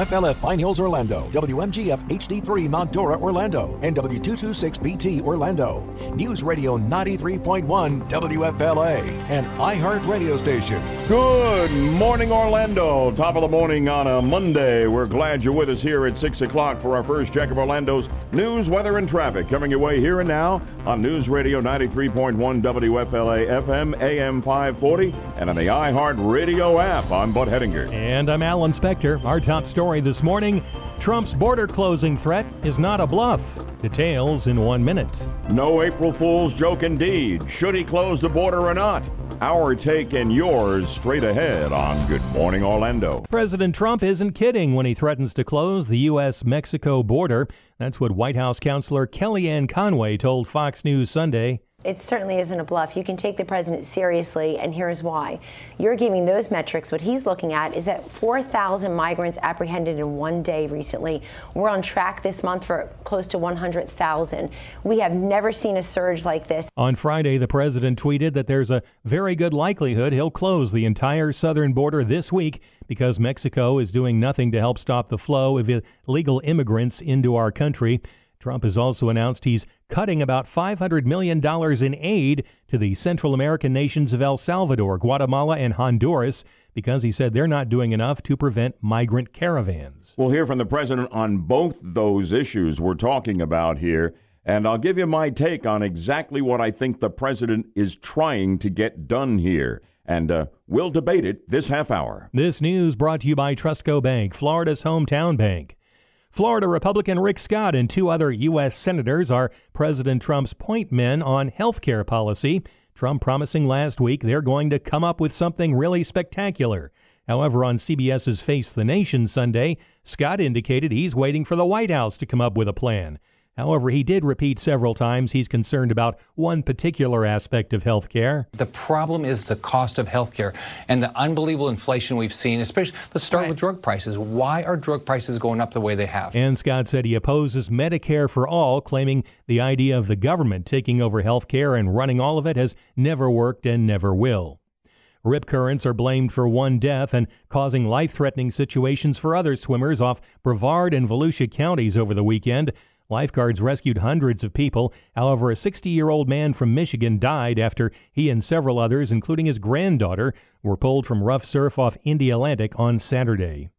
WFLF Pine Hills, Orlando, WMGF HD3 Mount Dora, Orlando, and W226BT, Orlando. News Radio 93.1 WFLA, an iHeart radio station. Good morning, Orlando. Top of the morning on a Monday. We're glad you're with us here at 6 o'clock for our first check of Orlando's news, weather, and traffic. Coming your way here and now on News Radio 93.1 WFLA FM, AM 540, and on the iHeart Radio app. I'm Bud Hedinger. And I'm Alan Spector. Our top story this morning Trump's border closing threat is not a bluff. Details in one minute. No April Fool's joke indeed. Should he close the border or not? Our take and yours straight ahead on Good Morning Orlando. President Trump isn't kidding when he threatens to close the U.S. Mexico border. That's what White House counselor Kellyanne Conway told Fox News Sunday. It certainly isn't a bluff. You can take the president seriously, and here's why. You're giving those metrics. What he's looking at is that 4,000 migrants apprehended in one day recently. We're on track this month for close to 100,000. We have never seen a surge like this. On Friday, the president tweeted that there's a very good likelihood he'll close the entire southern border this week because Mexico is doing nothing to help stop the flow of illegal immigrants into our country. Trump has also announced he's cutting about $500 million in aid to the Central American nations of El Salvador, Guatemala, and Honduras because he said they're not doing enough to prevent migrant caravans. We'll hear from the president on both those issues we're talking about here. And I'll give you my take on exactly what I think the president is trying to get done here. And uh, we'll debate it this half hour. This news brought to you by Trustco Bank, Florida's hometown bank. Florida Republican Rick Scott and two other U.S. senators are President Trump's point men on health care policy. Trump promising last week they're going to come up with something really spectacular. However, on CBS's Face the Nation Sunday, Scott indicated he's waiting for the White House to come up with a plan. However, he did repeat several times he's concerned about one particular aspect of health care. The problem is the cost of health care and the unbelievable inflation we've seen, especially let's start right. with drug prices. Why are drug prices going up the way they have? And Scott said he opposes Medicare for all, claiming the idea of the government taking over health care and running all of it has never worked and never will. Rip currents are blamed for one death and causing life threatening situations for other swimmers off Brevard and Volusia counties over the weekend. Lifeguards rescued hundreds of people. However, a 60 year old man from Michigan died after he and several others, including his granddaughter, were pulled from rough surf off Indialantic on Saturday.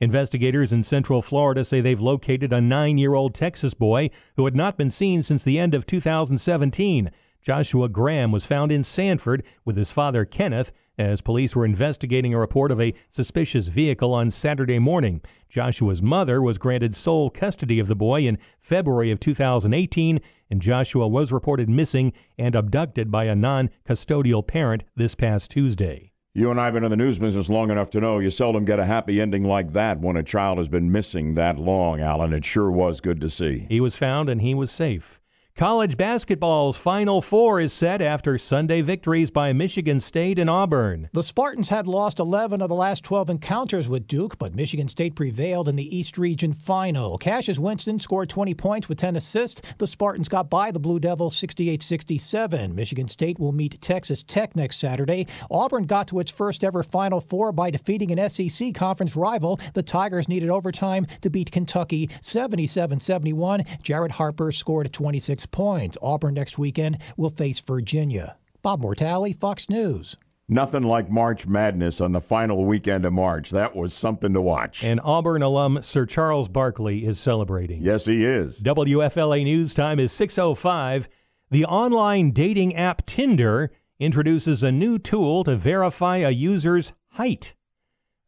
Investigators in Central Florida say they've located a nine year old Texas boy who had not been seen since the end of 2017. Joshua Graham was found in Sanford with his father Kenneth as police were investigating a report of a suspicious vehicle on Saturday morning. Joshua's mother was granted sole custody of the boy in February of 2018, and Joshua was reported missing and abducted by a non custodial parent this past Tuesday. You and I have been in the news business long enough to know you seldom get a happy ending like that when a child has been missing that long, Alan. It sure was good to see. He was found and he was safe. College basketball's Final Four is set after Sunday victories by Michigan State and Auburn. The Spartans had lost 11 of the last 12 encounters with Duke, but Michigan State prevailed in the East Region Final. Cassius Winston scored 20 points with 10 assists. The Spartans got by the Blue Devils 68 67. Michigan State will meet Texas Tech next Saturday. Auburn got to its first ever Final Four by defeating an SEC conference rival. The Tigers needed overtime to beat Kentucky 77 71. Jared Harper scored 26 points. Auburn next weekend will face Virginia. Bob Mortale, Fox News. Nothing like March Madness on the final weekend of March. That was something to watch. And Auburn alum Sir Charles Barkley is celebrating. Yes, he is. WFLA News Time is 6:05. The online dating app Tinder introduces a new tool to verify a user's height.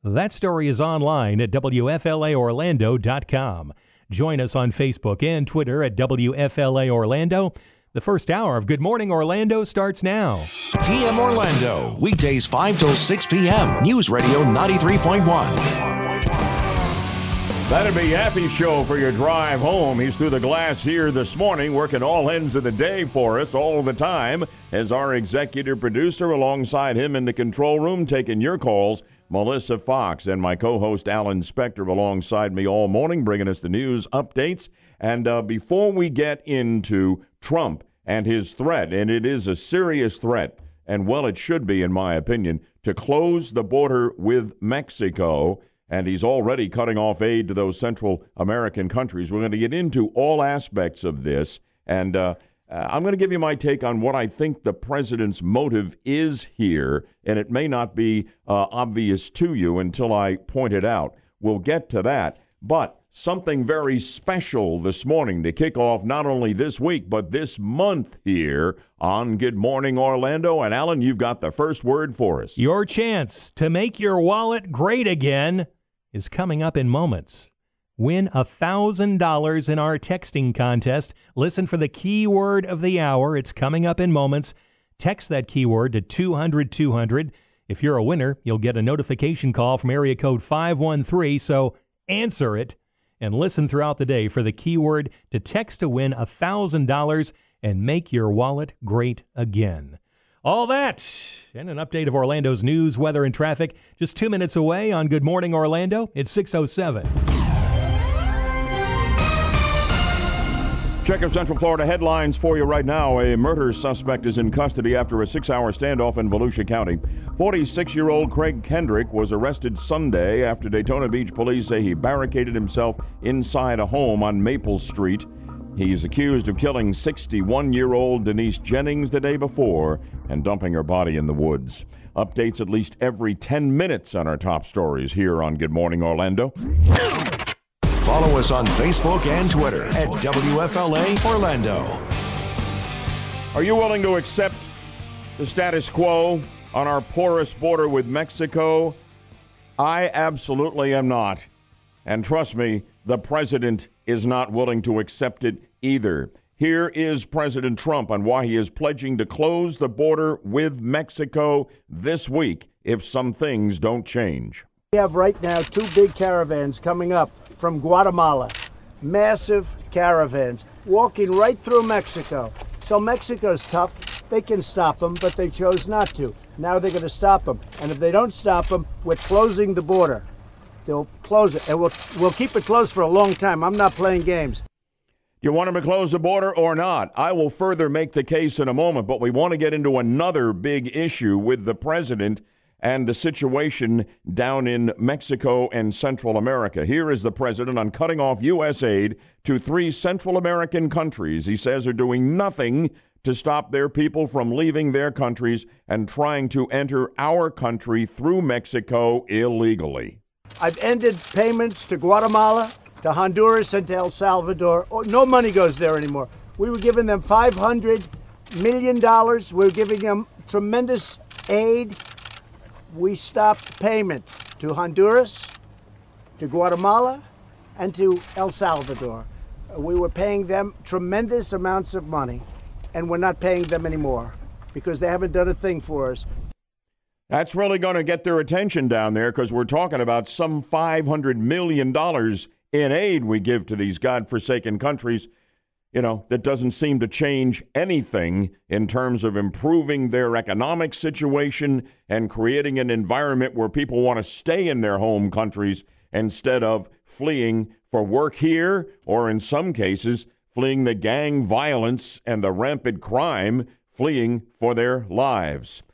That story is online at WFLAOrlando.com. Join us on Facebook and Twitter at WFLA Orlando. The first hour of Good Morning Orlando starts now. TM Orlando, weekdays 5 till 6 p.m. News Radio 93.1. That'd be Happy Show for your drive home. He's through the glass here this morning, working all ends of the day for us all the time as our executive producer alongside him in the control room taking your calls Melissa Fox and my co host Alan Spector alongside me all morning, bringing us the news updates. And uh, before we get into Trump and his threat, and it is a serious threat, and well, it should be, in my opinion, to close the border with Mexico. and he's already cutting off aid to those Central American countries. We're going to get into all aspects of this, and uh, uh, I'm going to give you my take on what I think the president's motive is here, and it may not be uh, obvious to you until I point it out. We'll get to that. But something very special this morning to kick off not only this week, but this month here on Good Morning Orlando. And Alan, you've got the first word for us. Your chance to make your wallet great again is coming up in moments. Win $1,000 in our texting contest. Listen for the keyword of the hour. It's coming up in moments. Text that keyword to 200 200. If you're a winner, you'll get a notification call from area code 513. So answer it and listen throughout the day for the keyword to text to win $1,000 and make your wallet great again. All that and an update of Orlando's news, weather, and traffic just two minutes away on Good Morning Orlando. It's 607. Check of Central Florida headlines for you right now. A murder suspect is in custody after a six hour standoff in Volusia County. 46 year old Craig Kendrick was arrested Sunday after Daytona Beach police say he barricaded himself inside a home on Maple Street. He's accused of killing 61 year old Denise Jennings the day before and dumping her body in the woods. Updates at least every 10 minutes on our top stories here on Good Morning Orlando. Follow us on Facebook and Twitter at WFLA Orlando. Are you willing to accept the status quo on our porous border with Mexico? I absolutely am not. And trust me, the president is not willing to accept it either. Here is President Trump on why he is pledging to close the border with Mexico this week if some things don't change. We have right now two big caravans coming up from Guatemala, massive caravans walking right through Mexico. So Mexico's tough. They can stop them, but they chose not to. Now they're going to stop them. And if they don't stop them, we're closing the border. They'll close it, and we'll, we'll keep it closed for a long time. I'm not playing games. You want them to close the border or not? I will further make the case in a moment, but we want to get into another big issue with the president and the situation down in Mexico and Central America. Here is the president on cutting off U.S. aid to three Central American countries he says are doing nothing to stop their people from leaving their countries and trying to enter our country through Mexico illegally. I've ended payments to Guatemala, to Honduras, and to El Salvador. Oh, no money goes there anymore. We were giving them $500 million. We are giving them tremendous aid. We stopped payment to Honduras, to Guatemala, and to El Salvador. We were paying them tremendous amounts of money, and we're not paying them anymore because they haven't done a thing for us. That's really going to get their attention down there because we're talking about some $500 million in aid we give to these godforsaken countries. You know, that doesn't seem to change anything in terms of improving their economic situation and creating an environment where people want to stay in their home countries instead of fleeing for work here or, in some cases, fleeing the gang violence and the rampant crime, fleeing for their lives.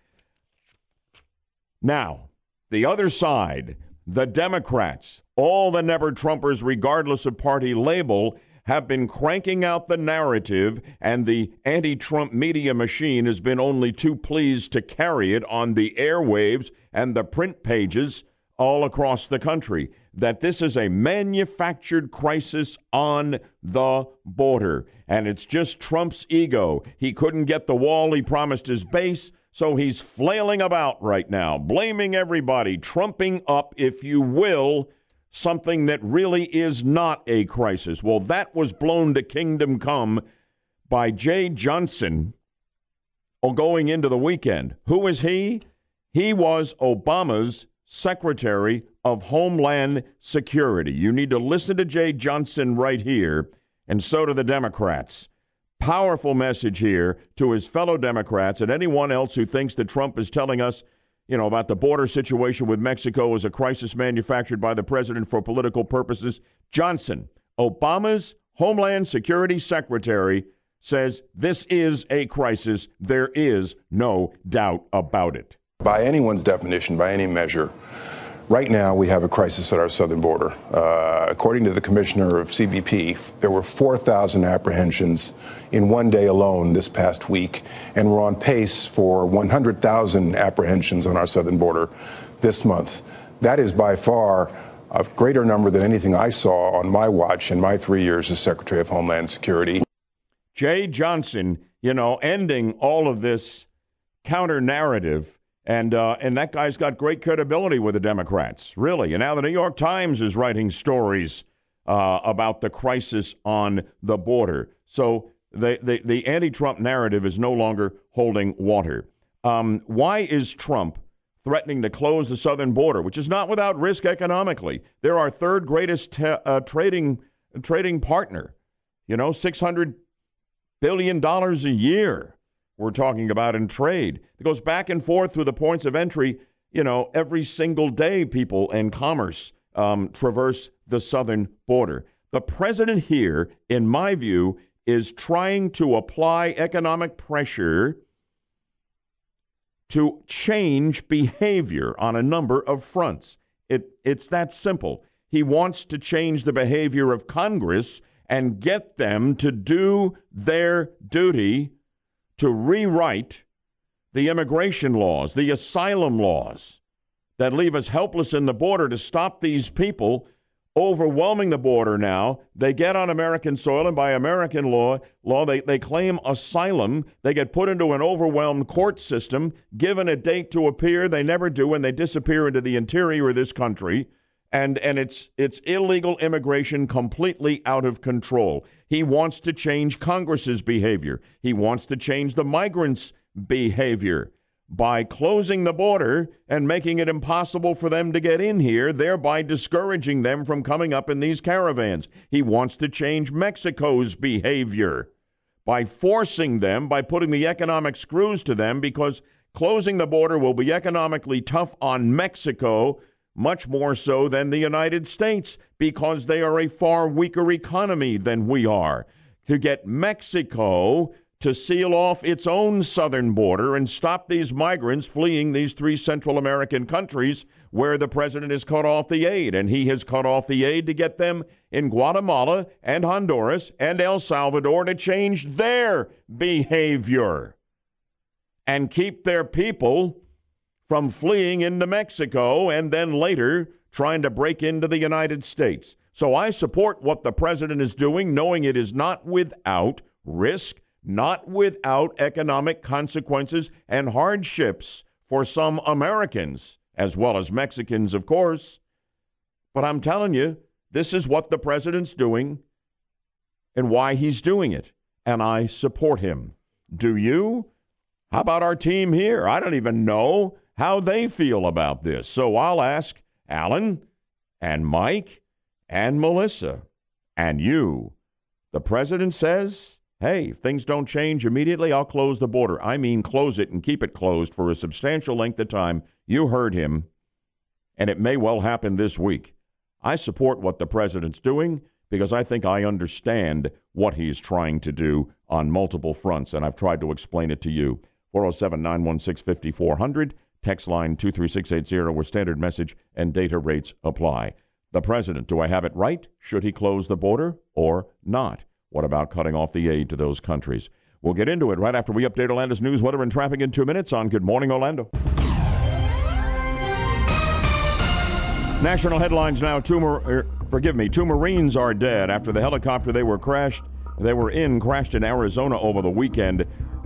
Now, the other side, the Democrats, all the never Trumpers, regardless of party label, have been cranking out the narrative, and the anti Trump media machine has been only too pleased to carry it on the airwaves and the print pages all across the country that this is a manufactured crisis on the border. And it's just Trump's ego. He couldn't get the wall he promised his base. So he's flailing about right now, blaming everybody, trumping up, if you will, something that really is not a crisis. Well, that was blown to kingdom come by Jeh Johnson oh, going into the weekend. Who is he? He was Obama's Secretary of Homeland Security. You need to listen to Jeh Johnson right here, and so do the Democrats powerful message here to his fellow Democrats and anyone else who thinks that Trump is telling us, you know, about the border situation with Mexico as a crisis manufactured by the president for political purposes. Johnson, Obama's Homeland Security Secretary, says this is a crisis. There is no doubt about it. By anyone's definition, by any measure, Right now, we have a crisis at our southern border. Uh, according to the commissioner of CBP, there were 4,000 apprehensions in one day alone this past week, and we're on pace for 100,000 apprehensions on our southern border this month. That is by far a greater number than anything I saw on my watch in my three years as Secretary of Homeland Security. Jeh Johnson, you know, ending all of this counter narrative. And, uh, and that guy's got great credibility with the Democrats, really. And now the New York Times is writing stories uh, about the crisis on the border. So the, the, the anti Trump narrative is no longer holding water. Um, why is Trump threatening to close the southern border, which is not without risk economically? They're our third greatest te- uh, trading, trading partner. You know, $600 billion a year we're talking about in trade. It goes back and forth through the points of entry. You know, every single day, people and commerce um, traverse the southern border. The president here, in my view, is trying to apply economic pressure to change behavior on a number of fronts. It, it's that simple. He wants to change the behavior of Congress and get them to do their duty to rewrite the immigration laws, the asylum laws that leave us helpless in the border to stop these people overwhelming the border now. They get on American soil, and by American law, law they, they claim asylum. They get put into an overwhelmed court system, given a date to appear. They never do, and they disappear into the interior of this country. And, and it's, it's illegal immigration completely out of control. He wants to change Congress's behavior. He wants to change the migrants' behavior by closing the border and making it impossible for them to get in here, thereby discouraging them from coming up in these caravans. He wants to change Mexico's behavior by forcing them, by putting the economic screws to them, because closing the border will be economically tough on Mexico, much more so than the United States, because they are a far weaker economy than we are. To get Mexico to seal off its own southern border and stop these migrants fleeing these three Central American countries where the president has cut off the aid. And he has cut off the aid to get them in Guatemala and Honduras and El Salvador to change their behavior and keep their people from fleeing into Mexico and then later trying to break into the United States. So I support what the president is doing, knowing it is not without risk not without economic consequences and hardships for some Americans, as well as Mexicans, of course. But I'm telling you, this is what the president's doing and why he's doing it. And I support him. Do you? How about our team here? I don't even know how they feel about this. So I'll ask Alan and Mike and Melissa and you. The president says hey, if things don't change immediately, I'll close the border. I mean, close it and keep it closed for a substantial length of time. You heard him, and it may well happen this week. I support what the president's doing because I think I understand what he's trying to do on multiple fronts, and I've tried to explain it to you. 407 916 5400, text line 23680, where standard message and data rates apply. The president, do I have it right? Should he close the border or not? What about cutting off the aid to those countries? We'll get into it right after we update Orlando's news, weather, and traffic in two minutes on Good Morning Orlando. National headlines now. Two, er, forgive me, two Marines are dead after the helicopter they were crashed. They were in crashed in Arizona over the weekend.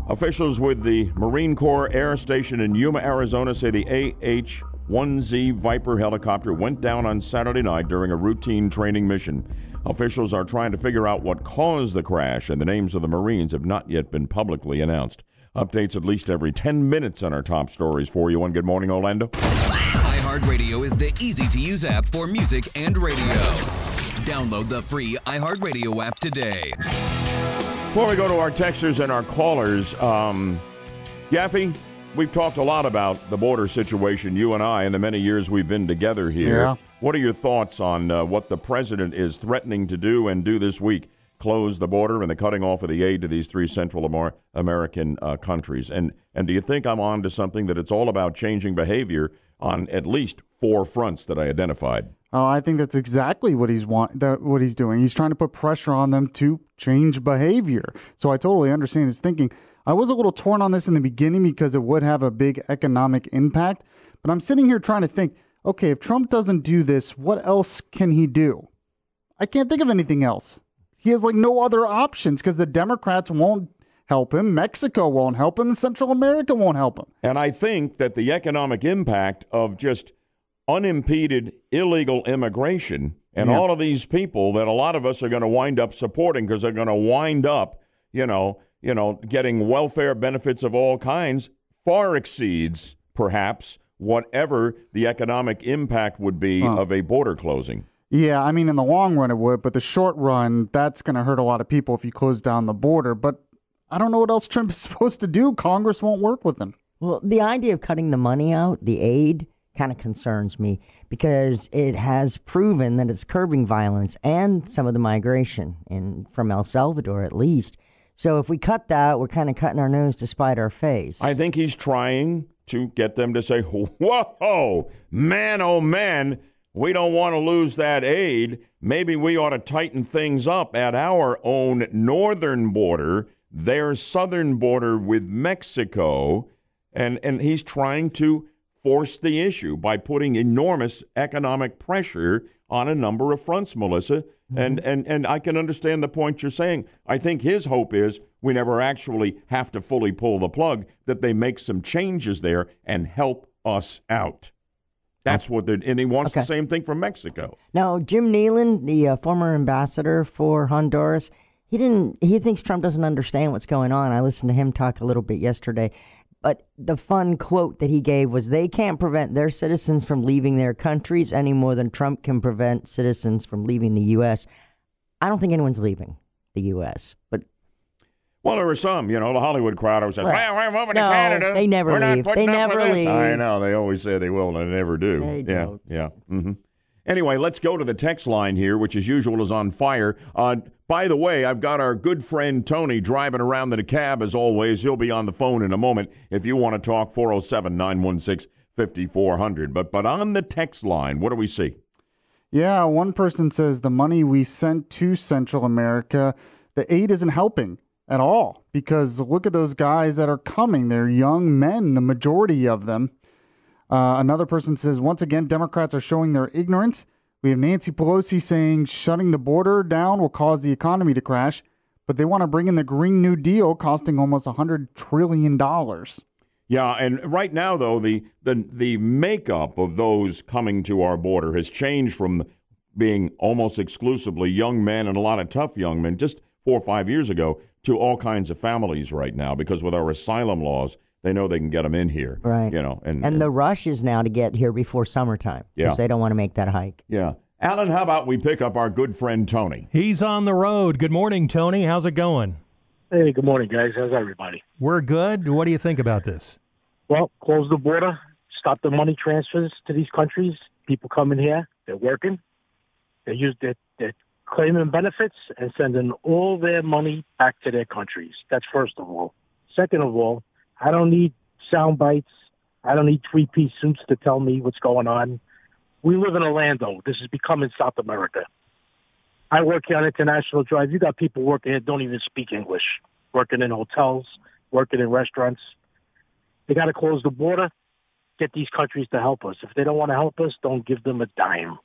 Officials with the Marine Corps Air Station in Yuma, Arizona, say the AH 1Z Viper helicopter went down on Saturday night during a routine training mission. Officials are trying to figure out what caused the crash, and the names of the Marines have not yet been publicly announced. Updates at least every 10 minutes on our top stories for you on Good Morning Orlando. iHeartRadio is the easy to use app for music and radio. Download the free iHeartRadio app today. Before we go to our texters and our callers, um, Yaffee, we've talked a lot about the border situation, you and I, in the many years we've been together here. Yeah. What are your thoughts on uh, what the president is threatening to do and do this week? Close the border and the cutting off of the aid to these three Central American uh, countries. And and do you think I'm on to something that it's all about changing behavior on at least four fronts that I identified. Oh, I think that's exactly what he's want that what he's doing. He's trying to put pressure on them to change behavior. So I totally understand his thinking. I was a little torn on this in the beginning because it would have a big economic impact, but I'm sitting here trying to think, okay, if Trump doesn't do this, what else can he do? I can't think of anything else. He has like no other options because the Democrats won't help him. Mexico won't help him. Central America won't help him. And I think that the economic impact of just unimpeded illegal immigration and yeah. all of these people that a lot of us are going to wind up supporting because they're going to wind up, you know, you know, getting welfare benefits of all kinds far exceeds perhaps whatever the economic impact would be huh. of a border closing. Yeah, I mean, in the long run it would, but the short run, that's going to hurt a lot of people if you close down the border. But I don't know what else Trump is supposed to do. Congress won't work with him. Well, the idea of cutting the money out, the aid, kind of concerns me because it has proven that it's curbing violence and some of the migration in from El Salvador at least. So if we cut that, we're kind of cutting our nose to spite our face. I think he's trying to get them to say, "Whoa, man, oh man, we don't want to lose that aid. Maybe we ought to tighten things up at our own northern border, their southern border with Mexico." And and he's trying to force the issue by putting enormous economic pressure on a number of fronts, Melissa. Mm-hmm. And, and, and I can understand the point you're saying. I think his hope is we never actually have to fully pull the plug, that they make some changes there and help us out. That's what they're, and he wants okay. the same thing from Mexico. Now, Jim Nealon, the uh, former ambassador for Honduras, he didn't. He thinks Trump doesn't understand what's going on. I listened to him talk a little bit yesterday, but the fun quote that he gave was they can't prevent their citizens from leaving their countries any more than Trump can prevent citizens from leaving the U.S. I don't think anyone's leaving the U.S., but. Well, there were some, you know, the Hollywood crowd who said, well, well, we're moving no, to Canada. They never we're leave. They never leave. I know. They always say they will, and they never do. They yeah, don't. yeah. Mm-hmm. Anyway, let's go to the text line here, which as usual is on fire. Uh, by the way, I've got our good friend Tony driving around in a cab as always. He'll be on the phone in a moment if you want to talk 407 916 5400. But but on the text line, what do we see? Yeah, one person says the money we sent to Central America, the aid isn't helping at all because look at those guys that are coming. They're young men, the majority of them. Uh, another person says, once again, Democrats are showing their ignorance. We have Nancy Pelosi saying shutting the border down will cause the economy to crash, but they want to bring in the Green New Deal costing almost $100 trillion. Yeah, and right now though the, the the makeup of those coming to our border has changed from being almost exclusively young men and a lot of tough young men just four or five years ago to all kinds of families right now because with our asylum laws they know they can get them in here. Right. You know, and, and, and the rush is now to get here before summertime. Yeah. They don't want to make that hike. Yeah. Alan, how about we pick up our good friend Tony? He's on the road. Good morning, Tony. How's it going? Hey, good morning, guys. How's everybody? We're good. What do you think about this? Well, close the border, stop the money transfers to these countries. People coming here, they're working, they use their, they're claiming benefits and sending all their money back to their countries. That's first of all. Second of all, I don't need sound bites. I don't need three piece suits to tell me what's going on. We live in Orlando. This is becoming South America. I work here on International Drive. You got people working here don't even speak English, working in hotels, working in restaurants. They got to close the border, get these countries to help us. If they don't want to help us, don't give them a dime.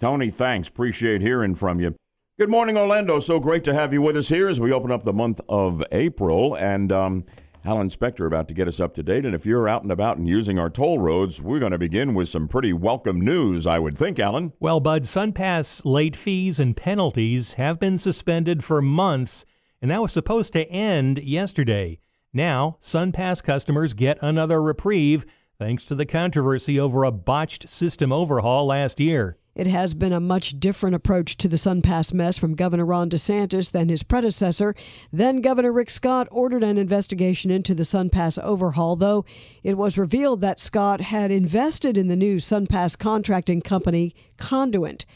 Tony, thanks. Appreciate hearing from you. Good morning, Orlando. So great to have you with us here as we open up the month of April. And um, Alan Spector about to get us up to date. And if you're out and about and using our toll roads, we're going to begin with some pretty welcome news, I would think, Alan. Well, Bud, SunPass late fees and penalties have been suspended for months, and that was supposed to end yesterday. Now, SunPass customers get another reprieve thanks to the controversy over a botched system overhaul last year. It has been a much different approach to the SunPass mess from Governor Ron DeSantis than his predecessor. Then Governor Rick Scott ordered an investigation into the SunPass overhaul, though it was revealed that Scott had invested in the new SunPass contracting company, Conduent.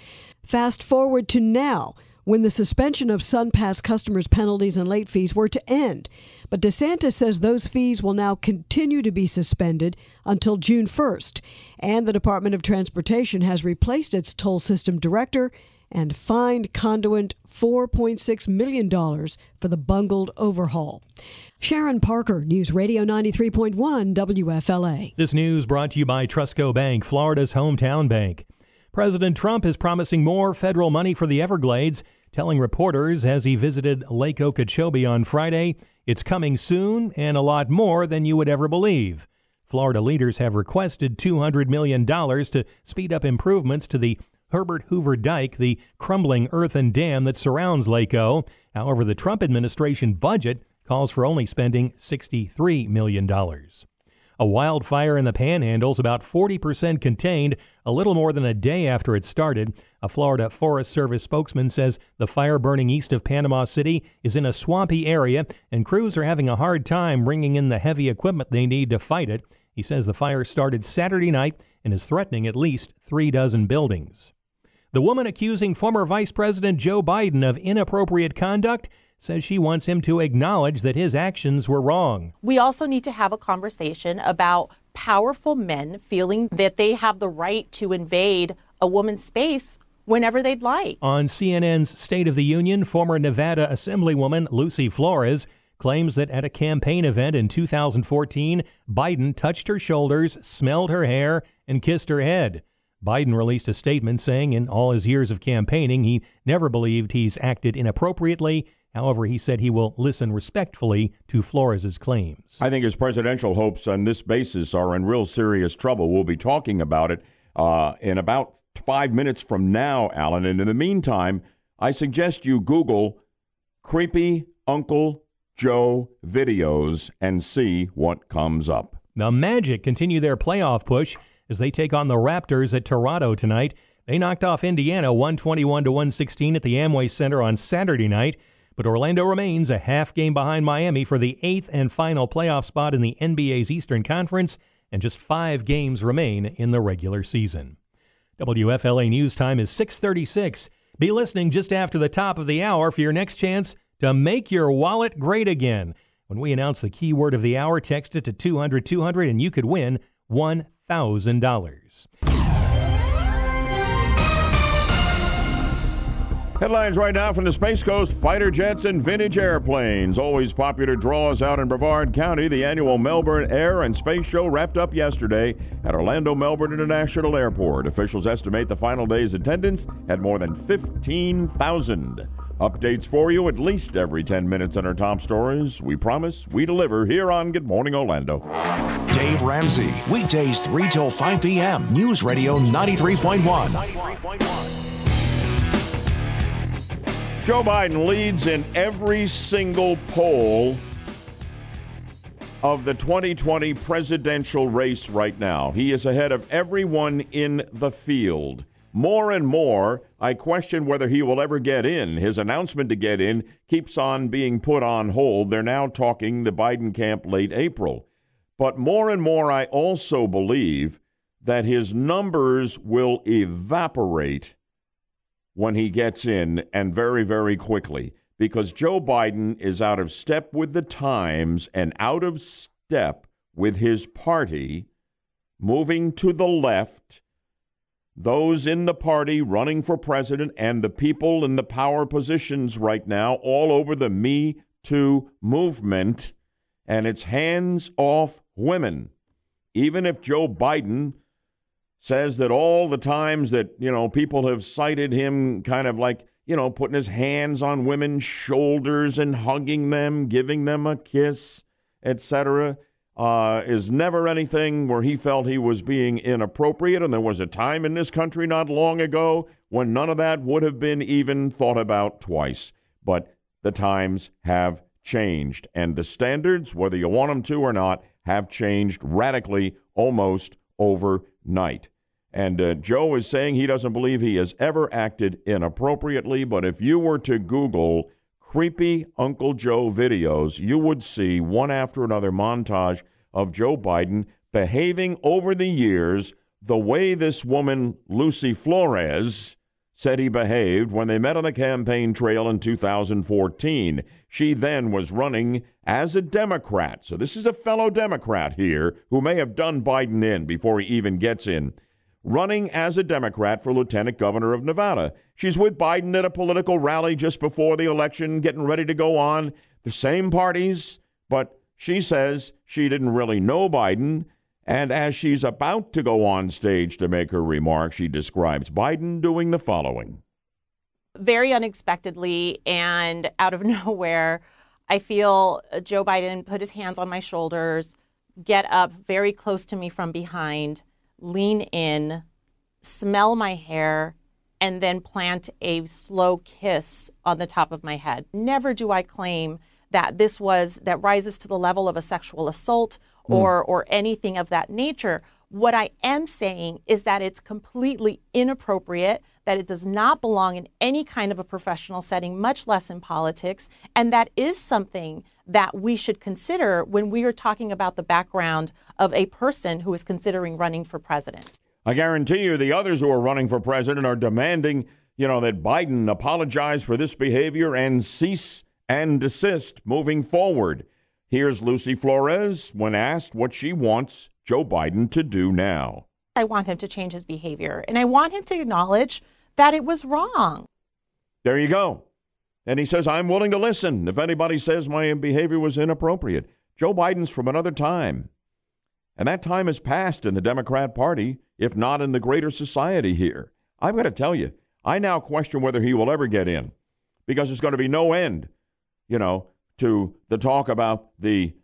Fast forward to now. When the suspension of SunPass customers' penalties and late fees were to end. But DeSantis says those fees will now continue to be suspended until June 1st. And the Department of Transportation has replaced its toll system director and fined Conduent $4.6 million for the bungled overhaul. Sharon Parker, News Radio 93.1 WFLA. This news brought to you by Trustco Bank, Florida's hometown bank. President Trump is promising more federal money for the Everglades telling reporters as he visited Lake Okeechobee on Friday, it's coming soon and a lot more than you would ever believe. Florida leaders have requested $200 million to speed up improvements to the Herbert Hoover Dike, the crumbling earthen dam that surrounds Lake O. However, the Trump administration budget calls for only spending $63 million. A wildfire in the panhandles, about 40% contained, a little more than a day after it started. A Florida Forest Service spokesman says the fire burning east of Panama City is in a swampy area, and crews are having a hard time bringing in the heavy equipment they need to fight it. He says the fire started Saturday night and is threatening at least three dozen buildings. The woman accusing former Vice President Joe Biden of inappropriate conduct says she wants him to acknowledge that his actions were wrong. We also need to have a conversation about powerful men feeling that they have the right to invade a woman's space whenever they'd like. On CNN's State of the Union, former Nevada Assemblywoman Lucy Flores claims that at a campaign event in 2014, Biden touched her shoulders, smelled her hair, and kissed her head. Biden released a statement saying in all his years of campaigning, he never believed he's acted inappropriately However, he said he will listen respectfully to Flores's claims. I think his presidential hopes on this basis are in real serious trouble. We'll be talking about it uh, in about five minutes from now, Alan. And in the meantime, I suggest you Google creepy Uncle Joe videos and see what comes up. The Magic continue their playoff push as they take on the Raptors at Toronto tonight. They knocked off Indiana 121 to 116 at the Amway Center on Saturday night. But Orlando remains a half game behind Miami for the eighth and final playoff spot in the NBA's Eastern Conference, and just five games remain in the regular season. WFLA News Time is 636. Be listening just after the top of the hour for your next chance to make your wallet great again. When we announce the keyword of the hour, text it to 200 200 and you could win $1,000. Headlines right now from the Space Coast fighter jets and vintage airplanes. Always popular draws out in Brevard County. The annual Melbourne Air and Space Show wrapped up yesterday at Orlando Melbourne International Airport. Officials estimate the final day's attendance had more than 15,000. Updates for you at least every 10 minutes on our top stories. We promise we deliver here on Good Morning Orlando. Dave Ramsey, weekdays 3 till 5 p.m. News Radio 93.1. 93.1. Joe Biden leads in every single poll of the 2020 presidential race right now. He is ahead of everyone in the field. More and more, I question whether he will ever get in. His announcement to get in keeps on being put on hold. They're now talking the Biden camp late April. But more and more, I also believe that his numbers will evaporate when he gets in, and very, very quickly, because Joe Biden is out of step with the times and out of step with his party, moving to the left. Those in the party running for president and the people in the power positions right now, all over the Me Too movement, and it's hands off women. Even if Joe Biden says that all the times that, you know, people have cited him kind of like, you know, putting his hands on women's shoulders and hugging them, giving them a kiss, etc., uh, is never anything where he felt he was being inappropriate. And there was a time in this country not long ago when none of that would have been even thought about twice. But the times have changed, and the standards, whether you want them to or not, have changed radically almost overnight. And uh, Joe is saying he doesn't believe he has ever acted inappropriately, but if you were to Google creepy Uncle Joe videos, you would see one after another montage of Joe Biden behaving over the years the way this woman, Lucy Flores, said he behaved when they met on the campaign trail in 2014. She then was running as a Democrat. So this is a fellow Democrat here who may have done Biden in before he even gets in. Running as a Democrat for lieutenant governor of Nevada. She's with Biden at a political rally just before the election, getting ready to go on. The same parties, but she says she didn't really know Biden and as she's about to go on stage to make her remark, she describes Biden doing the following. Very unexpectedly and out of nowhere, I feel Joe Biden put his hands on my shoulders, get up very close to me from behind, lean in, smell my hair, and then plant a slow kiss on the top of my head. Never do I claim that this was that rises to the level of a sexual assault. Hmm. or or anything of that nature. What I am saying is that it's completely inappropriate, that it does not belong in any kind of a professional setting, much less in politics, and that is something that we should consider when we are talking about the background of a person who is considering running for president. I guarantee you the others who are running for president are demanding, you know, that Biden apologize for this behavior and cease and desist moving forward. Here's Lucy Flores when asked what she wants Joe Biden to do now. I want him to change his behavior, and I want him to acknowledge that it was wrong. There you go. And he says, I'm willing to listen if anybody says my behavior was inappropriate. Joe Biden's from another time. And that time has passed in the Democrat Party, if not in the greater society here. I've got to tell you, I now question whether he will ever get in because there's going to be no end, you know, to the talk about the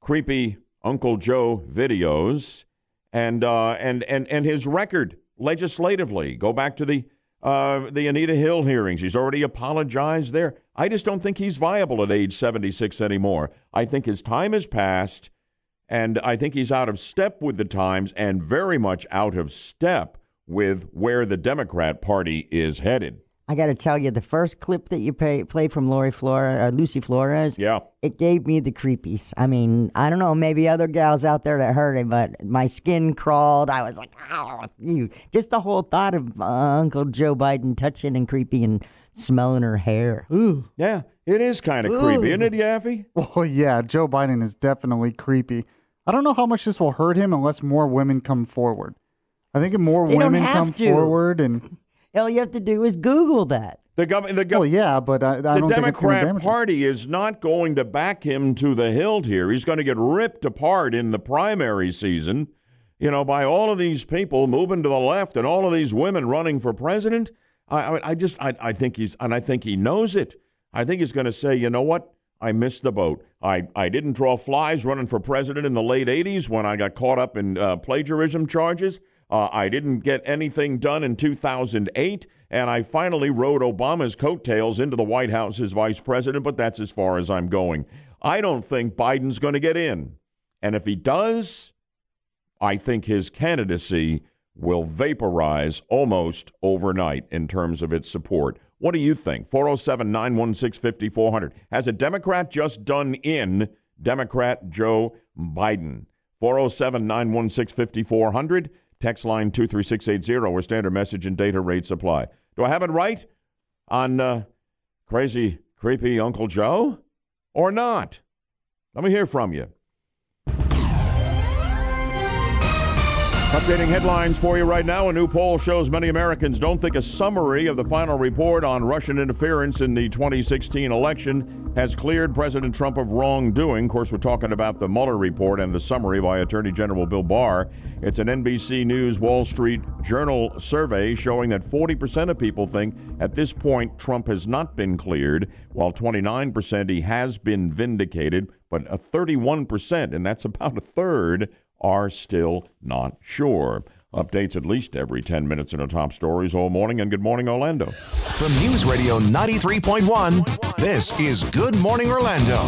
creepy Uncle Joe videos and uh, and and and his record legislatively. Go back to the uh, the Anita Hill hearings. He's already apologized there. I just don't think he's viable at age 76 anymore. I think his time has passed, and I think he's out of step with the times and very much out of step with where the Democrat Party is headed. I got to tell you, the first clip that you play, played from Lori Flores, or Lucy Flores, yeah, it gave me the creepies. I mean, I don't know, maybe other gals out there that heard it, but my skin crawled. I was like, oh, you. Just the whole thought of uh, Uncle Joe Biden touching and creepy and smelling her hair. Ooh. Yeah, it is kind of creepy, isn't it, Yaffee? Well, yeah, Joe Biden is definitely creepy. I don't know how much this will hurt him unless more women come forward. I think if more they women come to. forward and all you have to do is Google that. The government, the go- well, yeah, but I, I the don't Democrat Party is not going to back him to the hilt here. He's going to get ripped apart in the primary season, you know, by all of these people moving to the left and all of these women running for president. I, I, I just, I, I think he's, and I think he knows it. I think he's going to say, you know what? I missed the boat. I, I didn't draw flies running for president in the late 80s when I got caught up in uh, plagiarism charges. Uh, I didn't get anything done in 2008, and I finally rode Obama's coattails into the White House as vice president, but that's as far as I'm going. I don't think Biden's going to get in. And if he does, I think his candidacy will vaporize almost overnight in terms of its support. What do you think? 407 916 5400. Has a Democrat just done in Democrat Joe Biden? 407 916 5400. Text line 23680 where standard message and data rates apply. Do I have it right on uh, crazy, creepy Uncle Joe or not? Let me hear from you. Updating headlines for you right now. A new poll shows many Americans don't think a summary of the final report on Russian interference in the 2016 election has cleared President Trump of wrongdoing. Of course, we're talking about the Mueller report and the summary by Attorney General Bill Barr. It's an NBC News Wall Street Journal survey showing that 40% of people think at this point Trump has not been cleared, while 29% he has been vindicated, but a 31%, and that's about a third, are still not sure. Updates at least every 10 minutes in our top stories all morning. And good morning, Orlando. From News Radio 93.1, this is Good Morning Orlando.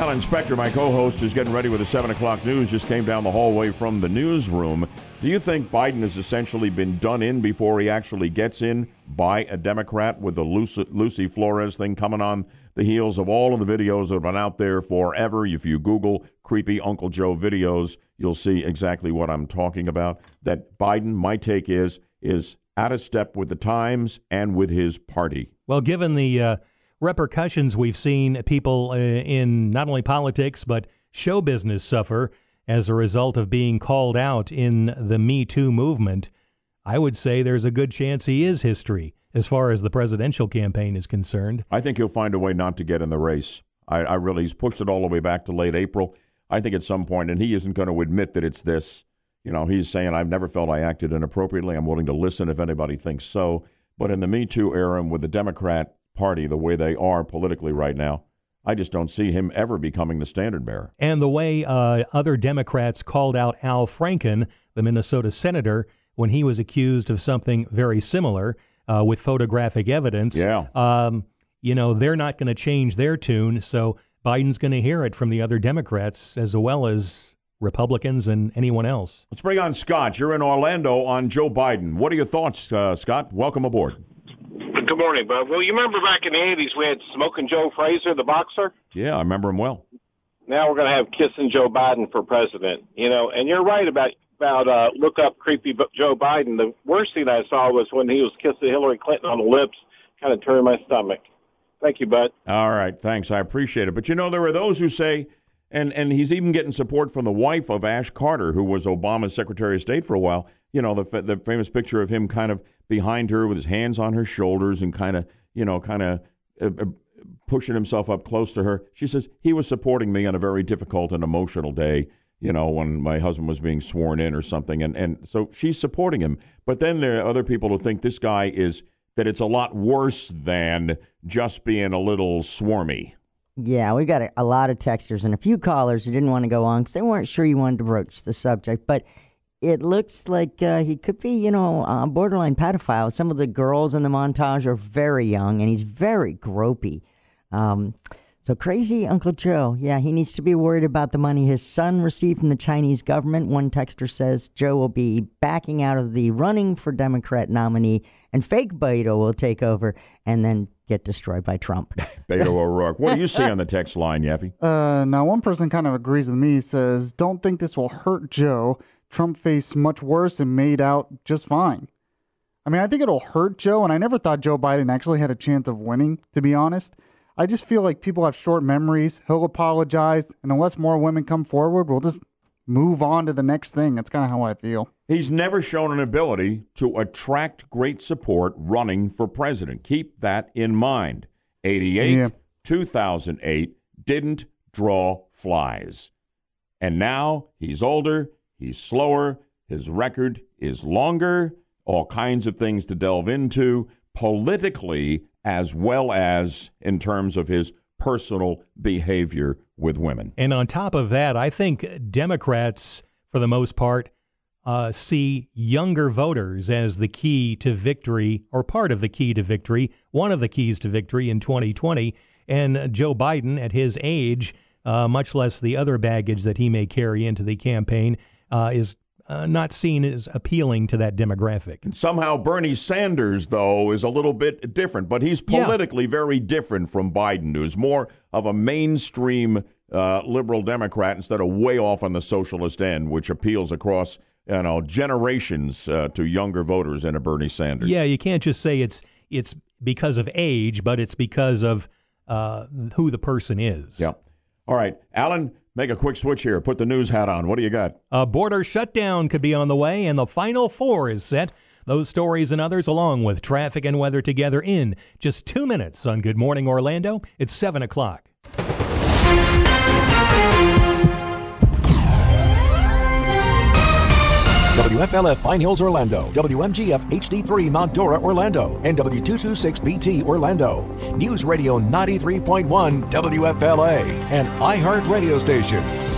Alan Spector, my co host, is getting ready with the 7 o'clock news. Just came down the hallway from the newsroom. Do you think Biden has essentially been done in before he actually gets in by a Democrat with the Lucy, Lucy Flores thing coming on the heels of all of the videos that have been out there forever? If you Google creepy Uncle Joe videos, you'll see exactly what I'm talking about. That Biden, my take is, is out of step with the times and with his party. Well, given the uh, repercussions we've seen people uh, in not only politics but show business suffer as a result of being called out in the Me Too movement, I would say there's a good chance he is history as far as the presidential campaign is concerned. I think he'll find a way not to get in the race. I, I really, he's pushed it all the way back to late April. I think at some point, and he isn't going to admit that it's this. You know, he's saying, I've never felt I acted inappropriately. I'm willing to listen if anybody thinks so. But in the Me Too era and with the Democrat Party the way they are politically right now, I just don't see him ever becoming the standard bearer. And the way uh, other Democrats called out Al Franken, the Minnesota senator, when he was accused of something very similar uh, with photographic evidence. Yeah. Um, you know, they're not going to change their tune. So Biden's going to hear it from the other Democrats as well as Republicans and anyone else. Let's bring on Scott. You're in Orlando on Joe Biden. What are your thoughts, uh, Scott? Welcome aboard. Good morning, Bob. Well, you remember back in the 80s we had Smoking Joe Frazier, the boxer? Yeah, I remember him well. Now we're going to have Kissing Joe Biden for president. You know, and you're right about about uh, look up creepy Joe Biden. The worst thing I saw was when he was kissing Hillary Clinton on the lips, kind of turned my stomach. Thank you, bud. All right, thanks. I appreciate it. But you know, there are those who say, and and he's even getting support from the wife of Ash Carter, who was Obama's Secretary of State for a while. You know, the the famous picture of him kind of behind her with his hands on her shoulders and kind of, you know, kind of. Uh, uh, pushing himself up close to her. She says, He was supporting me on a very difficult and emotional day you know, when my husband was being sworn in or something. And, and so she's supporting him. But then there are other people who think this guy is, that it's a lot worse than just being a little swarmy. Yeah, we got a, a lot of texters and a few callers who didn't want to go on because they weren't sure you wanted to broach the subject. But it looks like uh, he could be, you know, a borderline pedophile. Some of the girls in the montage are very young, and he's very gropey. Um, so crazy Uncle Joe. Yeah, he needs to be worried about the money his son received from the Chinese government. One texter says Joe will be backing out of the running for Democrat nominee, and fake Beto will take over and then get destroyed by Trump. Beto O'Rourke. What do you see on the text line, Yaffee? Uh, now, one person kind of agrees with me. Says, "Don't think this will hurt Joe. Trump faced much worse and made out just fine." I mean, I think it'll hurt Joe, and I never thought Joe Biden actually had a chance of winning, to be honest. I just feel like people have short memories. He'll apologize, and unless more women come forward, we'll just move on to the next thing. That's kind of how I feel. He's never shown an ability to attract great support running for president. Keep that in mind. 88, yeah. 2008 didn't draw flies. And now he's older, he's slower, his record is longer, all kinds of things to delve into. Politically, as well as in terms of his personal behavior with women. And on top of that, I think Democrats, for the most part, uh, see younger voters as the key to victory or part of the key to victory, one of the keys to victory in 2020. And Joe Biden, at his age, uh, much less the other baggage that he may carry into the campaign, uh, is uh, not seen as appealing to that demographic. And somehow Bernie Sanders, though, is a little bit different, but he's politically yeah. very different from Biden, who's more of a mainstream uh, liberal Democrat instead of way off on the socialist end, which appeals across you know generations uh, to younger voters than a Bernie Sanders. Yeah, you can't just say it's it's because of age, but it's because of uh, who the person is. Yeah. All right, Alan. Make a quick switch here. Put the news hat on. What do you got? A border shutdown could be on the way, and the final four is set. Those stories and others, along with traffic and weather, together in just two minutes on Good Morning Orlando. It's 7 o'clock. WFLF Pine Hills, Orlando, WMGF HD3 Mount Dora, Orlando, and W226BT, Orlando. News Radio 93.1 WFLA, an iHeart radio station.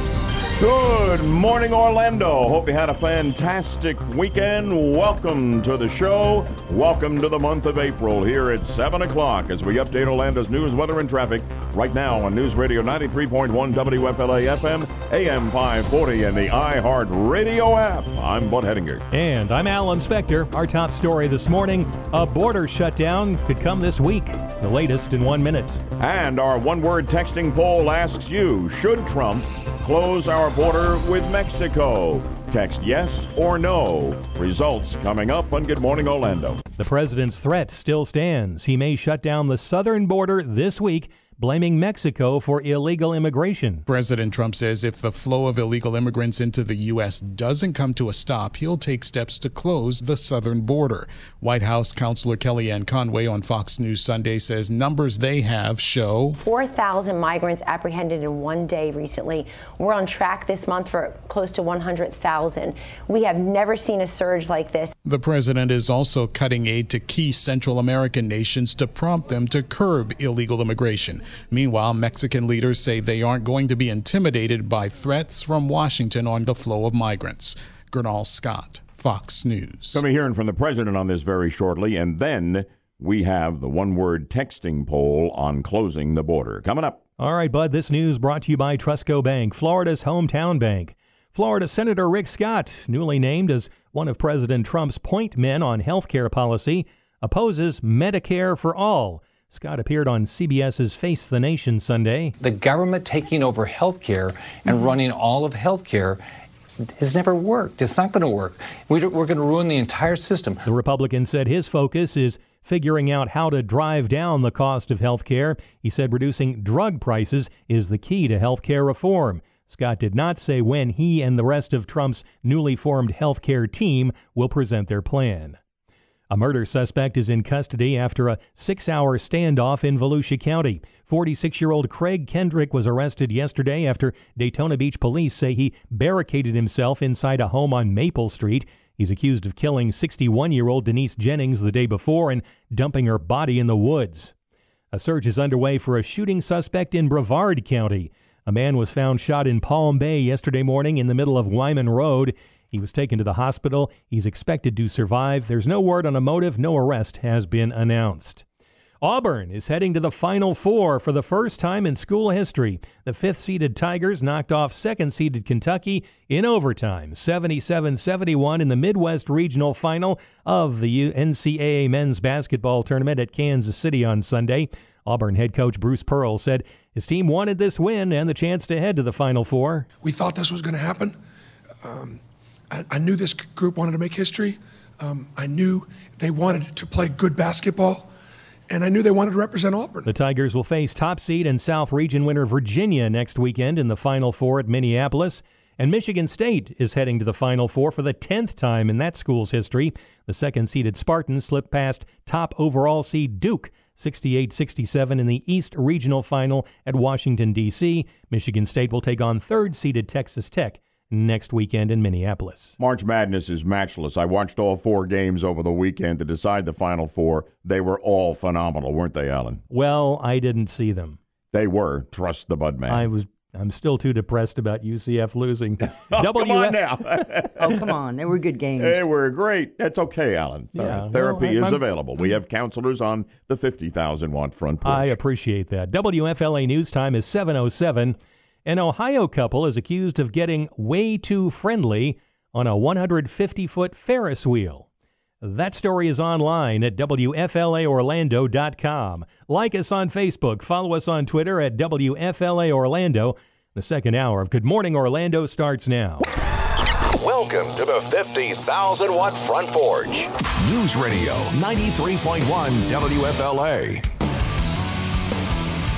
Good morning, Orlando. Hope you had a fantastic weekend. Welcome to the show. Welcome to the month of April here at 7 o'clock as we update Orlando's news, weather, and traffic right now on News Radio 93.1 WFLA FM, AM 540, and the iHeart Radio app. I'm Bud Hedinger. And I'm Alan Spector. Our top story this morning a border shutdown could come this week. The latest in one minute. And our one word texting poll asks you Should Trump close our border with Mexico? Text yes or no. Results coming up on Good Morning Orlando. The president's threat still stands. He may shut down the southern border this week blaming Mexico for illegal immigration. President Trump says if the flow of illegal immigrants into the U.S. doesn't come to a stop, he'll take steps to close the southern border. White House Counselor Kellyanne Conway on Fox News Sunday says numbers they have show 4,000 migrants apprehended in one day recently. We're on track this month for close to 100,000. We have never seen a surge like this. The president is also cutting aid to key Central American nations to prompt them to curb illegal immigration. Meanwhile, Mexican leaders say they aren't going to be intimidated by threats from Washington on the flow of migrants. Gernal Scott, Fox News. We'll be hearing from the president on this very shortly, and then we have the one word texting poll on closing the border. Coming up. All right, Bud, this news brought to you by Trustco Bank, Florida's hometown bank. Florida Senator Rick Scott, newly named as one of President Trump's point men on health care policy, opposes Medicare for all Scott appeared on CBS's Face the Nation Sunday. The government taking over health care and running all of health care has never worked. It's not going to work. We're going to ruin the entire system. The Republican said his focus is figuring out how to drive down the cost of health care. He said reducing drug prices is the key to health care reform. Scott did not say when he and the rest of Trump's newly formed health care team will present their plan. A murder suspect is in custody after a six hour standoff in Volusia County. 46 year old Craig Kendrick was arrested yesterday after Daytona Beach police say he barricaded himself inside a home on Maple Street. He's accused of killing 61 year old Denise Jennings the day before and dumping her body in the woods. A search is underway for a shooting suspect in Brevard County. A man was found shot in Palm Bay yesterday morning in the middle of Wyman Road. He was taken to the hospital. He's expected to survive. There's no word on a motive. No arrest has been announced. Auburn is heading to the Final Four for the first time in school history. The fifth seeded Tigers knocked off second seeded Kentucky in overtime, 77 71 in the Midwest Regional Final of the NCAA men's basketball tournament at Kansas City on Sunday. Auburn head coach Bruce Pearl said his team wanted this win and the chance to head to the Final Four. We thought this was going to happen. Um, I, I knew this group wanted to make history. Um, I knew they wanted to play good basketball, and I knew they wanted to represent Auburn. The Tigers will face top seed and South Region winner Virginia next weekend in the Final Four at Minneapolis. And Michigan State is heading to the Final Four for the 10th time in that school's history. The second seeded Spartans slipped past top overall seed Duke 68 67 in the East Regional Final at Washington, D.C. Michigan State will take on third seeded Texas Tech next weekend in Minneapolis. March Madness is matchless. I watched all four games over the weekend to decide the Final Four. They were all phenomenal, weren't they, Alan? Well, I didn't see them. They were. Trust the Bud man. I was. I'm still too depressed about UCF losing. oh, w- come on now. oh, come on. They were good games. They were great. That's okay, Alan. Yeah, Therapy well, I, is I'm, available. We have counselors on the 50,000 watt front porch. I appreciate that. WFLA News Time is 707. An Ohio couple is accused of getting way too friendly on a 150 foot Ferris wheel. That story is online at WFLAOrlando.com. Like us on Facebook, follow us on Twitter at WFLA Orlando. The second hour of Good Morning Orlando starts now. Welcome to the 50,000 watt front porch. News Radio 93.1 WFLA.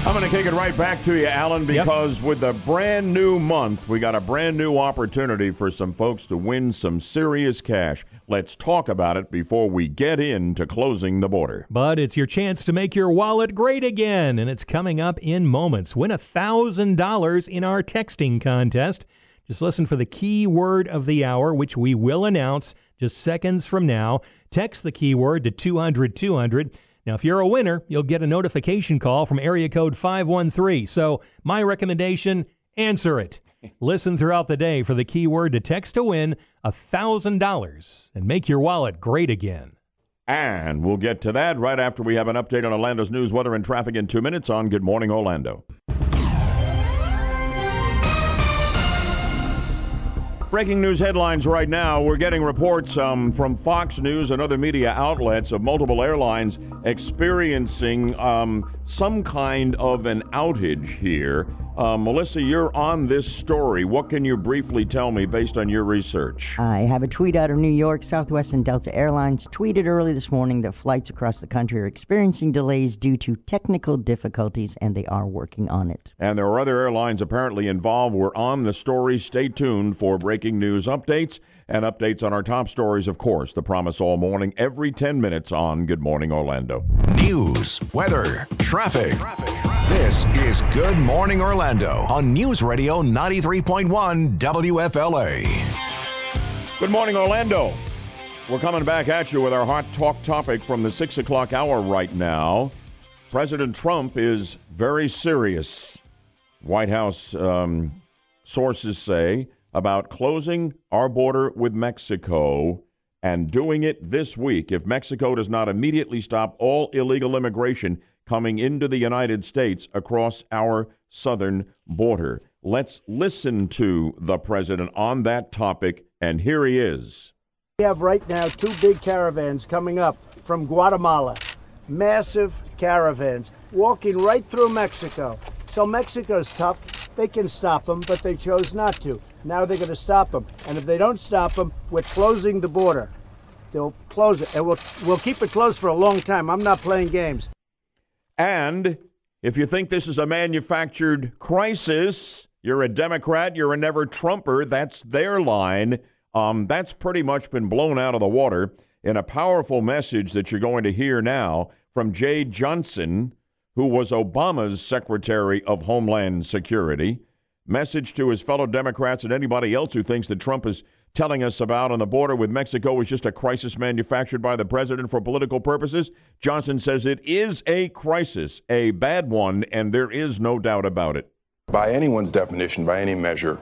I'm going to kick it right back to you, Alan, because yep. with a brand new month, we got a brand new opportunity for some folks to win some serious cash. Let's talk about it before we get into closing the border. But it's your chance to make your wallet great again, and it's coming up in moments. Win $1,000 in our texting contest. Just listen for the key word of the hour, which we will announce just seconds from now. Text the keyword to 200 200. Now, if you're a winner, you'll get a notification call from area code 513. So, my recommendation answer it. Listen throughout the day for the keyword to text to win $1,000 and make your wallet great again. And we'll get to that right after we have an update on Orlando's news, weather, and traffic in two minutes on Good Morning Orlando. Breaking news headlines right now. We're getting reports um, from Fox News and other media outlets of multiple airlines experiencing um, some kind of an outage here. Uh, Melissa, you're on this story. What can you briefly tell me based on your research? I have a tweet out of New York. Southwest and Delta Airlines tweeted early this morning that flights across the country are experiencing delays due to technical difficulties, and they are working on it. And there are other airlines apparently involved. We're on the story. Stay tuned for breaking news updates and updates on our top stories, of course. The promise all morning, every 10 minutes on Good Morning Orlando. News, weather, traffic. This is Good Morning Orlando on News Radio 93.1 WFLA. Good morning, Orlando. We're coming back at you with our hot talk topic from the 6 o'clock hour right now. President Trump is very serious, White House um, sources say, about closing our border with Mexico and doing it this week if Mexico does not immediately stop all illegal immigration coming into the United States across our southern border. Let's listen to the president on that topic, and here he is. We have right now two big caravans coming up from Guatemala, massive caravans walking right through Mexico. So Mexico's tough. They can stop them, but they chose not to. Now they're going to stop them. And if they don't stop them, we're closing the border. They'll close it, and we'll, we'll keep it closed for a long time. I'm not playing games. And if you think this is a manufactured crisis, you're a Democrat, you're a never Trumper, that's their line. Um, that's pretty much been blown out of the water in a powerful message that you're going to hear now from Jeh Johnson, who was Obama's Secretary of Homeland Security. Message to his fellow Democrats and anybody else who thinks that Trump is telling us about on the border with Mexico is just a crisis manufactured by the president for political purposes. Johnson says it is a crisis, a bad one, and there is no doubt about it. By anyone's definition, by any measure,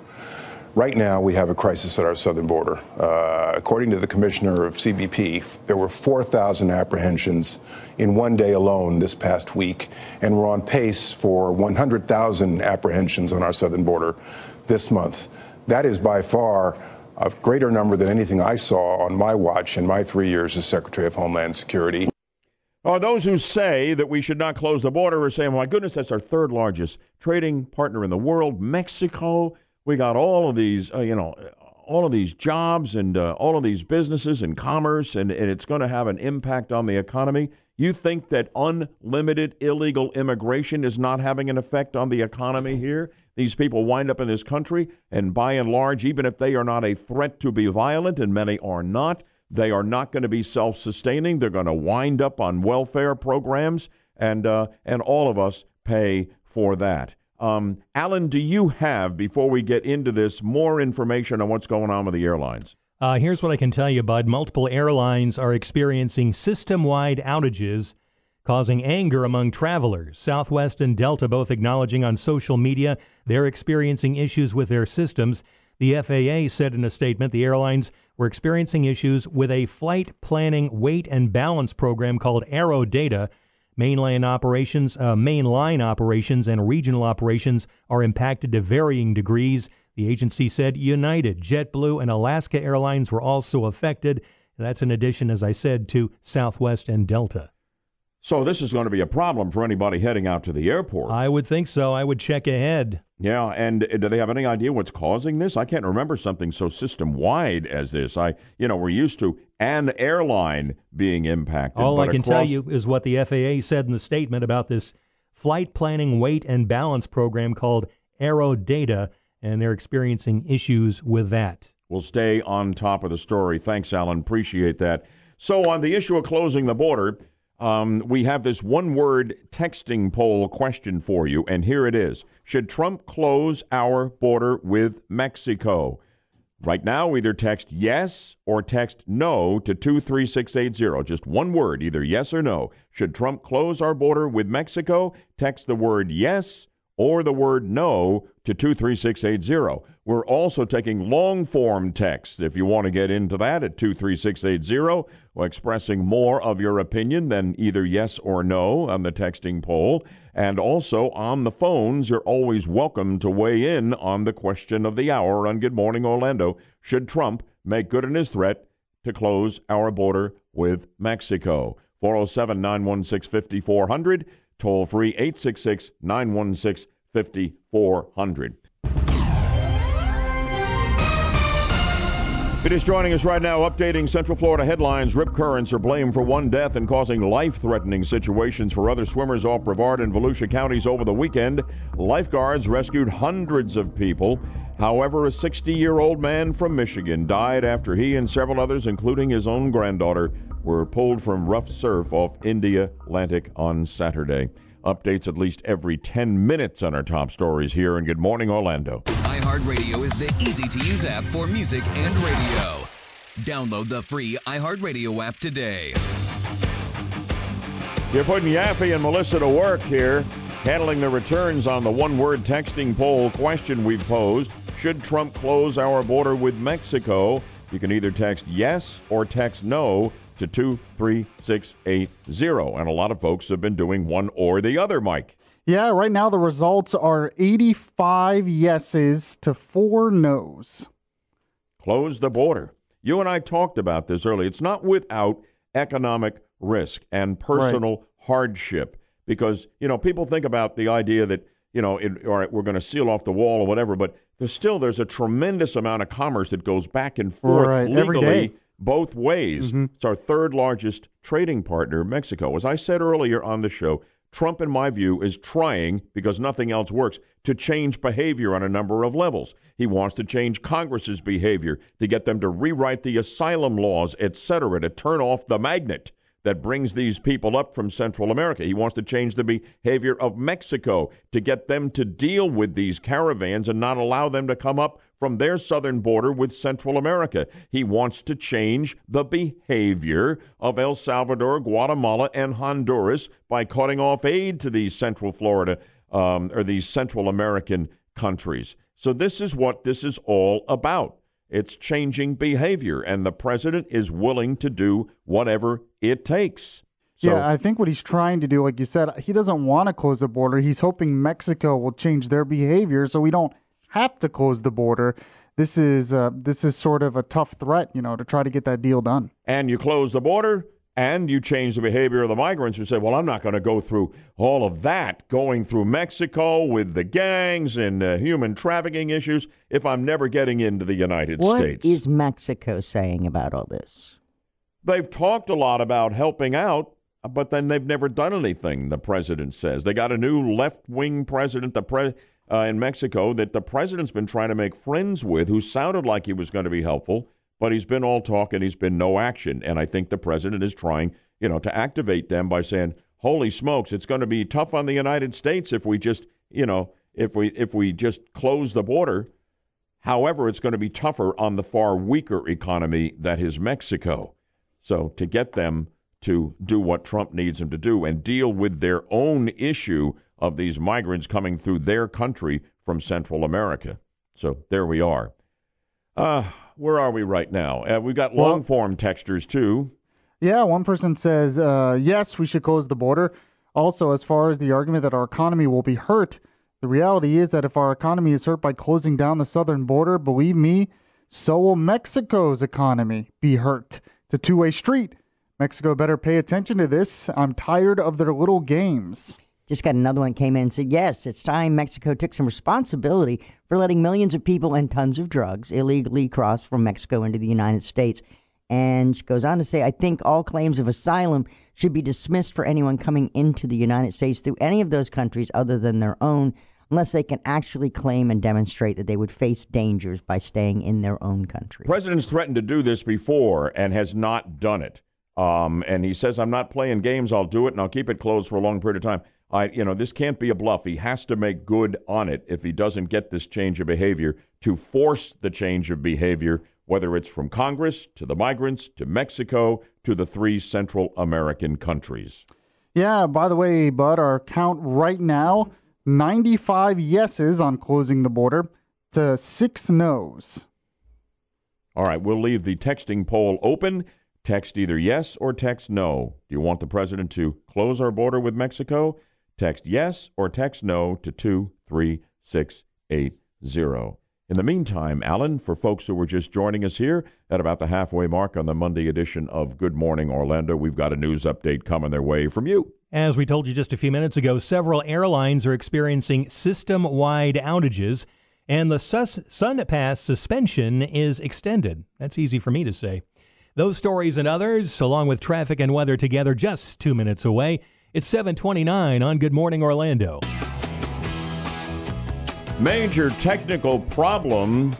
right now we have a crisis at our southern border. Uh, according to the commissioner of CBP, there were 4,000 apprehensions in one day alone this past week, and we're on pace for 100,000 apprehensions on our southern border this month. That is by far a greater number than anything I saw on my watch in my three years as Secretary of Homeland Security. Those who say that we should not close the border are saying, my goodness, that's our third largest trading partner in the world, Mexico. We got all of these, uh, you know, all of these jobs and uh, all of these businesses and commerce, and, and it's going to have an impact on the economy. You think that unlimited illegal immigration is not having an effect on the economy here? These people wind up in this country, and by and large, even if they are not a threat to be violent, and many are not, they are not going to be self sustaining. They're going to wind up on welfare programs, and, uh, and all of us pay for that. Um, Alan, do you have, before we get into this, more information on what's going on with the airlines? Uh, here's what I can tell you, Bud. Multiple airlines are experiencing system wide outages causing anger among travelers. Southwest and Delta both acknowledging on social media they're experiencing issues with their systems. The FAA said in a statement the airlines were experiencing issues with a flight planning weight and balance program called AeroData. Mainline operations, uh, mainline operations, and regional operations are impacted to varying degrees. The agency said United, JetBlue, and Alaska Airlines were also affected. That's in addition, as I said, to Southwest and Delta. So this is going to be a problem for anybody heading out to the airport. I would think so. I would check ahead. Yeah, and uh, do they have any idea what's causing this? I can't remember something so system wide as this. I, you know, we're used to an airline being impacted. All I can across... tell you is what the FAA said in the statement about this flight planning weight and balance program called AeroData, and they're experiencing issues with that. We'll stay on top of the story. Thanks, Alan. Appreciate that. So, on the issue of closing the border, um, we have this one word texting poll question for you, and here it is Should Trump close our border with Mexico? Right now, either text yes or text no to 23680. Just one word, either yes or no. Should Trump close our border with Mexico? Text the word yes or the word no to 23680. We're also taking long form texts if you want to get into that at 23680, expressing more of your opinion than either yes or no on the texting poll. And also on the phones, you're always welcome to weigh in on the question of the hour on Good Morning Orlando. Should Trump make good on his threat to close our border with Mexico? 407 916 5400, toll free 866 916 5400. It is joining us right now, updating Central Florida headlines. Rip currents are blamed for one death and causing life threatening situations for other swimmers off Brevard and Volusia counties over the weekend. Lifeguards rescued hundreds of people. However, a 60 year old man from Michigan died after he and several others, including his own granddaughter, were pulled from rough surf off India Atlantic on Saturday. Updates at least every 10 minutes on our top stories here in Good Morning Orlando. iHeartRadio is the easy to use app for music and radio. Download the free iHeartRadio app today. You're putting Yaffee and Melissa to work here, handling the returns on the one word texting poll question we've posed. Should Trump close our border with Mexico? You can either text yes or text no to 23680. And a lot of folks have been doing one or the other, Mike. Yeah, right now the results are 85 yeses to four noes. Close the border. You and I talked about this earlier. It's not without economic risk and personal right. hardship because, you know, people think about the idea that, you know, it, all right, we're going to seal off the wall or whatever, but there's still there's a tremendous amount of commerce that goes back and forth right. legally both ways. Mm-hmm. It's our third largest trading partner, Mexico. As I said earlier on the show, Trump, in my view, is trying, because nothing else works, to change behavior on a number of levels. He wants to change Congress's behavior to get them to rewrite the asylum laws, et cetera, to turn off the magnet that brings these people up from Central America. He wants to change the behavior of Mexico to get them to deal with these caravans and not allow them to come up from their southern border with Central America. He wants to change the behavior of El Salvador, Guatemala, and Honduras by cutting off aid to these Central Florida um, or these Central American countries. So, this is what this is all about. It's changing behavior, and the president is willing to do whatever it takes. So, yeah, I think what he's trying to do, like you said, he doesn't want to close the border. He's hoping Mexico will change their behavior so we don't have to close the border. This is uh, this is sort of a tough threat, you know, to try to get that deal done. And you close the border, and you change the behavior of the migrants who say, "Well, I'm not going to go through all of that, going through Mexico with the gangs and uh, human trafficking issues, if I'm never getting into the United what States." What is Mexico saying about all this? They've talked a lot about helping out, but then they've never done anything. The president says they got a new left-wing president. The pre- uh, in Mexico that the president's been trying to make friends with, who sounded like he was going to be helpful, but he's been all talk and he's been no action. And I think the president is trying, you know, to activate them by saying, "Holy smokes, it's going to be tough on the United States if we just, you know, if we if we just close the border." However, it's going to be tougher on the far weaker economy that is Mexico. So to get them to do what Trump needs them to do and deal with their own issue of these migrants coming through their country from Central America. So there we are. Uh, where are we right now? Uh, we've got long form textures too. Yeah, one person says, uh, yes, we should close the border. Also, as far as the argument that our economy will be hurt, the reality is that if our economy is hurt by closing down the southern border, believe me, so will Mexico's economy be hurt. It's a two way street. Mexico better pay attention to this. I'm tired of their little games. Just got another one came in and said, yes, it's time Mexico took some responsibility for letting millions of people and tons of drugs illegally cross from Mexico into the United States. And she goes on to say, I think all claims of asylum should be dismissed for anyone coming into the United States through any of those countries other than their own, unless they can actually claim and demonstrate that they would face dangers by staying in their own country. President's threatened to do this before and has not done it. Um, and he says, I'm not playing games. I'll do it and I'll keep it closed for a long period of time. I, you know, this can't be a bluff. He has to make good on it if he doesn't get this change of behavior to force the change of behavior, whether it's from Congress to the migrants to Mexico to the three Central American countries. Yeah, by the way, Bud, our count right now 95 yeses on closing the border to six noes. All right, we'll leave the texting poll open. Text either yes or text no. Do you want the president to close our border with Mexico? Text yes or text no to 23680. In the meantime, Alan, for folks who were just joining us here at about the halfway mark on the Monday edition of Good Morning Orlando, we've got a news update coming their way from you. As we told you just a few minutes ago, several airlines are experiencing system wide outages, and the Sus- SunPass suspension is extended. That's easy for me to say. Those stories and others, along with traffic and weather together, just two minutes away. It's 729 on Good Morning Orlando. Major technical problem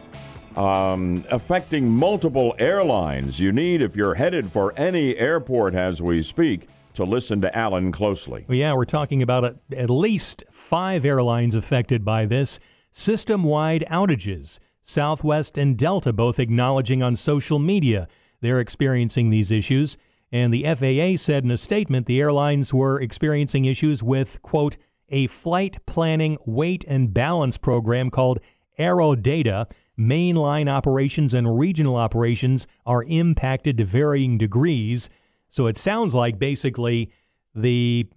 um, affecting multiple airlines. You need, if you're headed for any airport as we speak, to listen to Alan closely. Well, yeah, we're talking about a, at least five airlines affected by this system wide outages. Southwest and Delta both acknowledging on social media they're experiencing these issues. And the FAA said in a statement the airlines were experiencing issues with, quote, a flight planning weight and balance program called AeroData. Mainline operations and regional operations are impacted to varying degrees. So it sounds like basically the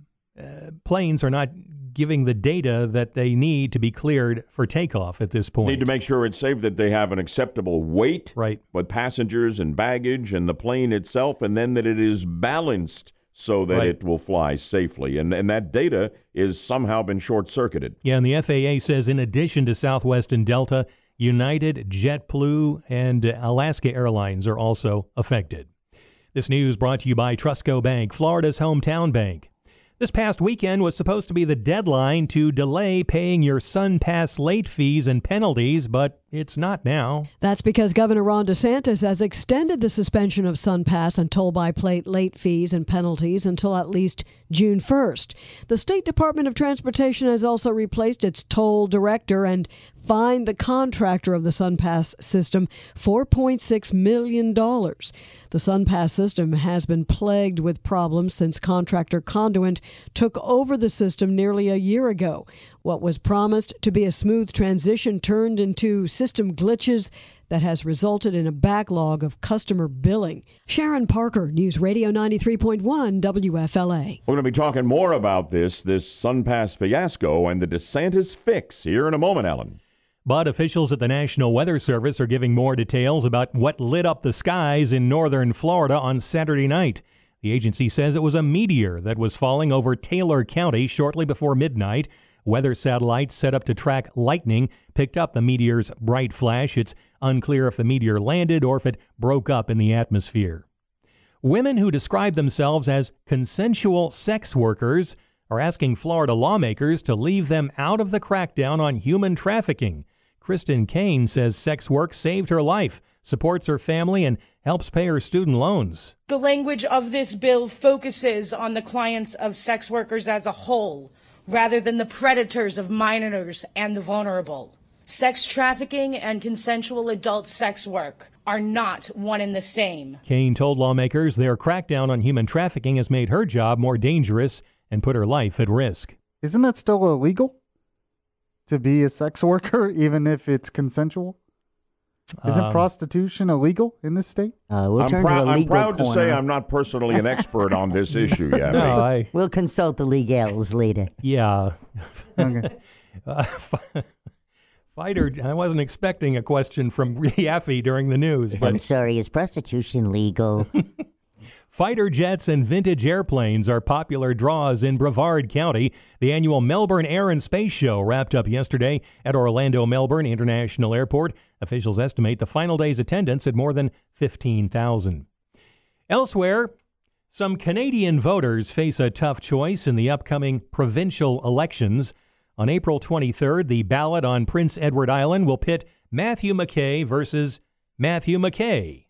uh, planes are not giving the data that they need to be cleared for takeoff at this point. Need to make sure it's safe that they have an acceptable weight right. with passengers and baggage and the plane itself, and then that it is balanced so that Right. it will fly safely. And, and that data is somehow been short circuited. Yeah, and the FAA says in addition to Southwest and Delta, United, JetBlue, and Alaska Airlines are also affected. This news brought to you by Trustco Bank, Florida's hometown bank. This past weekend was supposed to be the deadline to delay paying your SunPass late fees and penalties, but it's not now. That's because Governor Ron DeSantis has extended the suspension of SunPass and toll by plate late fees and penalties until at least June 1st. The State Department of Transportation has also replaced its toll director and fined the contractor of the SunPass system $4.6 million. The SunPass system has been plagued with problems since contractor Conduent took over the system nearly a year ago. What was promised to be a smooth transition turned into system glitches that has resulted in a backlog of customer billing. Sharon Parker, News Radio 93.1 WFLA. We're going to be talking more about this, this SunPass fiasco and the DeSantis fix here in a moment, Alan. But officials at the National Weather Service are giving more details about what lit up the skies in northern Florida on Saturday night. The agency says it was a meteor that was falling over Taylor County shortly before midnight. Weather satellites set up to track lightning picked up the meteor's bright flash. It's unclear if the meteor landed or if it broke up in the atmosphere. Women who describe themselves as consensual sex workers are asking Florida lawmakers to leave them out of the crackdown on human trafficking. Kristen Kane says sex work saved her life, supports her family, and helps pay her student loans. The language of this bill focuses on the clients of sex workers as a whole, rather than the predators of minors and the vulnerable. Sex trafficking and consensual adult sex work are not one and the same. Kane told lawmakers their crackdown on human trafficking has made her job more dangerous and put her life at risk. Isn't that still illegal? To be a sex worker, even if it's consensual? Isn't Um, prostitution illegal in this state? Uh, we'll I'm, turn prou- to a I'm legal proud to say I'm not personally an expert on this issue yet. No, I- We'll consult the legals later. Yeah. Okay. Uh, fighter, I wasn't expecting a question from Yaffee during the news, I'm sorry, is prostitution legal? Fighter jets and vintage airplanes are popular draws in Brevard County. The annual Melbourne Air and Space Show wrapped up yesterday at Orlando Melbourne International Airport. Officials estimate the final day's attendance at more than 15,000. Elsewhere, some Canadian voters face a tough choice in the upcoming provincial elections. On April 23rd, the ballot on Prince Edward Island will pit Matthew McKay versus Matthew McKay.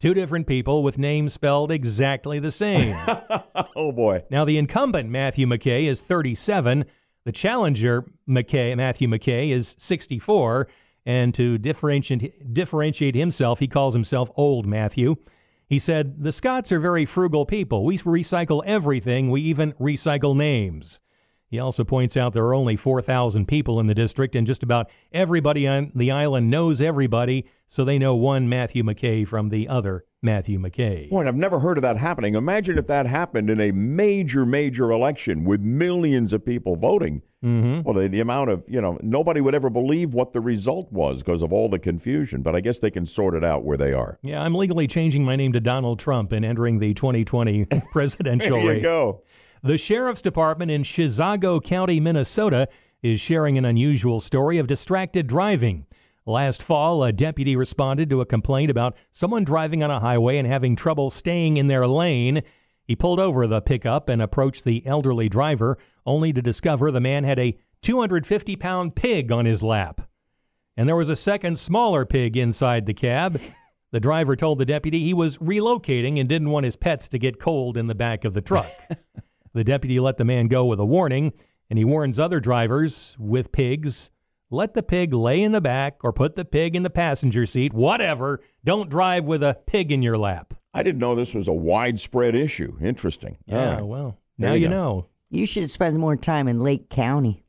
Two different people with names spelled exactly the same. oh boy. Now the incumbent Matthew McKay is 37. The challenger McKay, Matthew McKay is 64, and to differentiate differentiate himself, he calls himself Old Matthew. He said, "The Scots are very frugal people. We recycle everything. We even recycle names." He also points out there are only 4,000 people in the district, and just about everybody on the island knows everybody, so they know one Matthew McKay from the other Matthew McKay. Boy, I've never heard of that happening. Imagine if that happened in a major, major election with millions of people voting. Mm-hmm. Well, the, the amount of, you know, nobody would ever believe what the result was because of all the confusion, but I guess they can sort it out where they are. Yeah, I'm legally changing my name to Donald Trump and entering the 2020 presidential race. there you race. go. The Sheriff's Department in Chisago County, Minnesota, is sharing an unusual story of distracted driving. Last fall, a deputy responded to a complaint about someone driving on a highway and having trouble staying in their lane. He pulled over the pickup and approached the elderly driver, only to discover the man had a 250 pound pig on his lap. And there was a second smaller pig inside the cab. The driver told the deputy he was relocating and didn't want his pets to get cold in the back of the truck. the deputy let the man go with a warning, and he warns other drivers with pigs let the pig lay in the back or put the pig in the passenger seat, whatever. Don't drive with a pig in your lap. I didn't know this was a widespread issue. Interesting. Yeah, All right. well, There now you you go. know. You should spend more time in Lake County.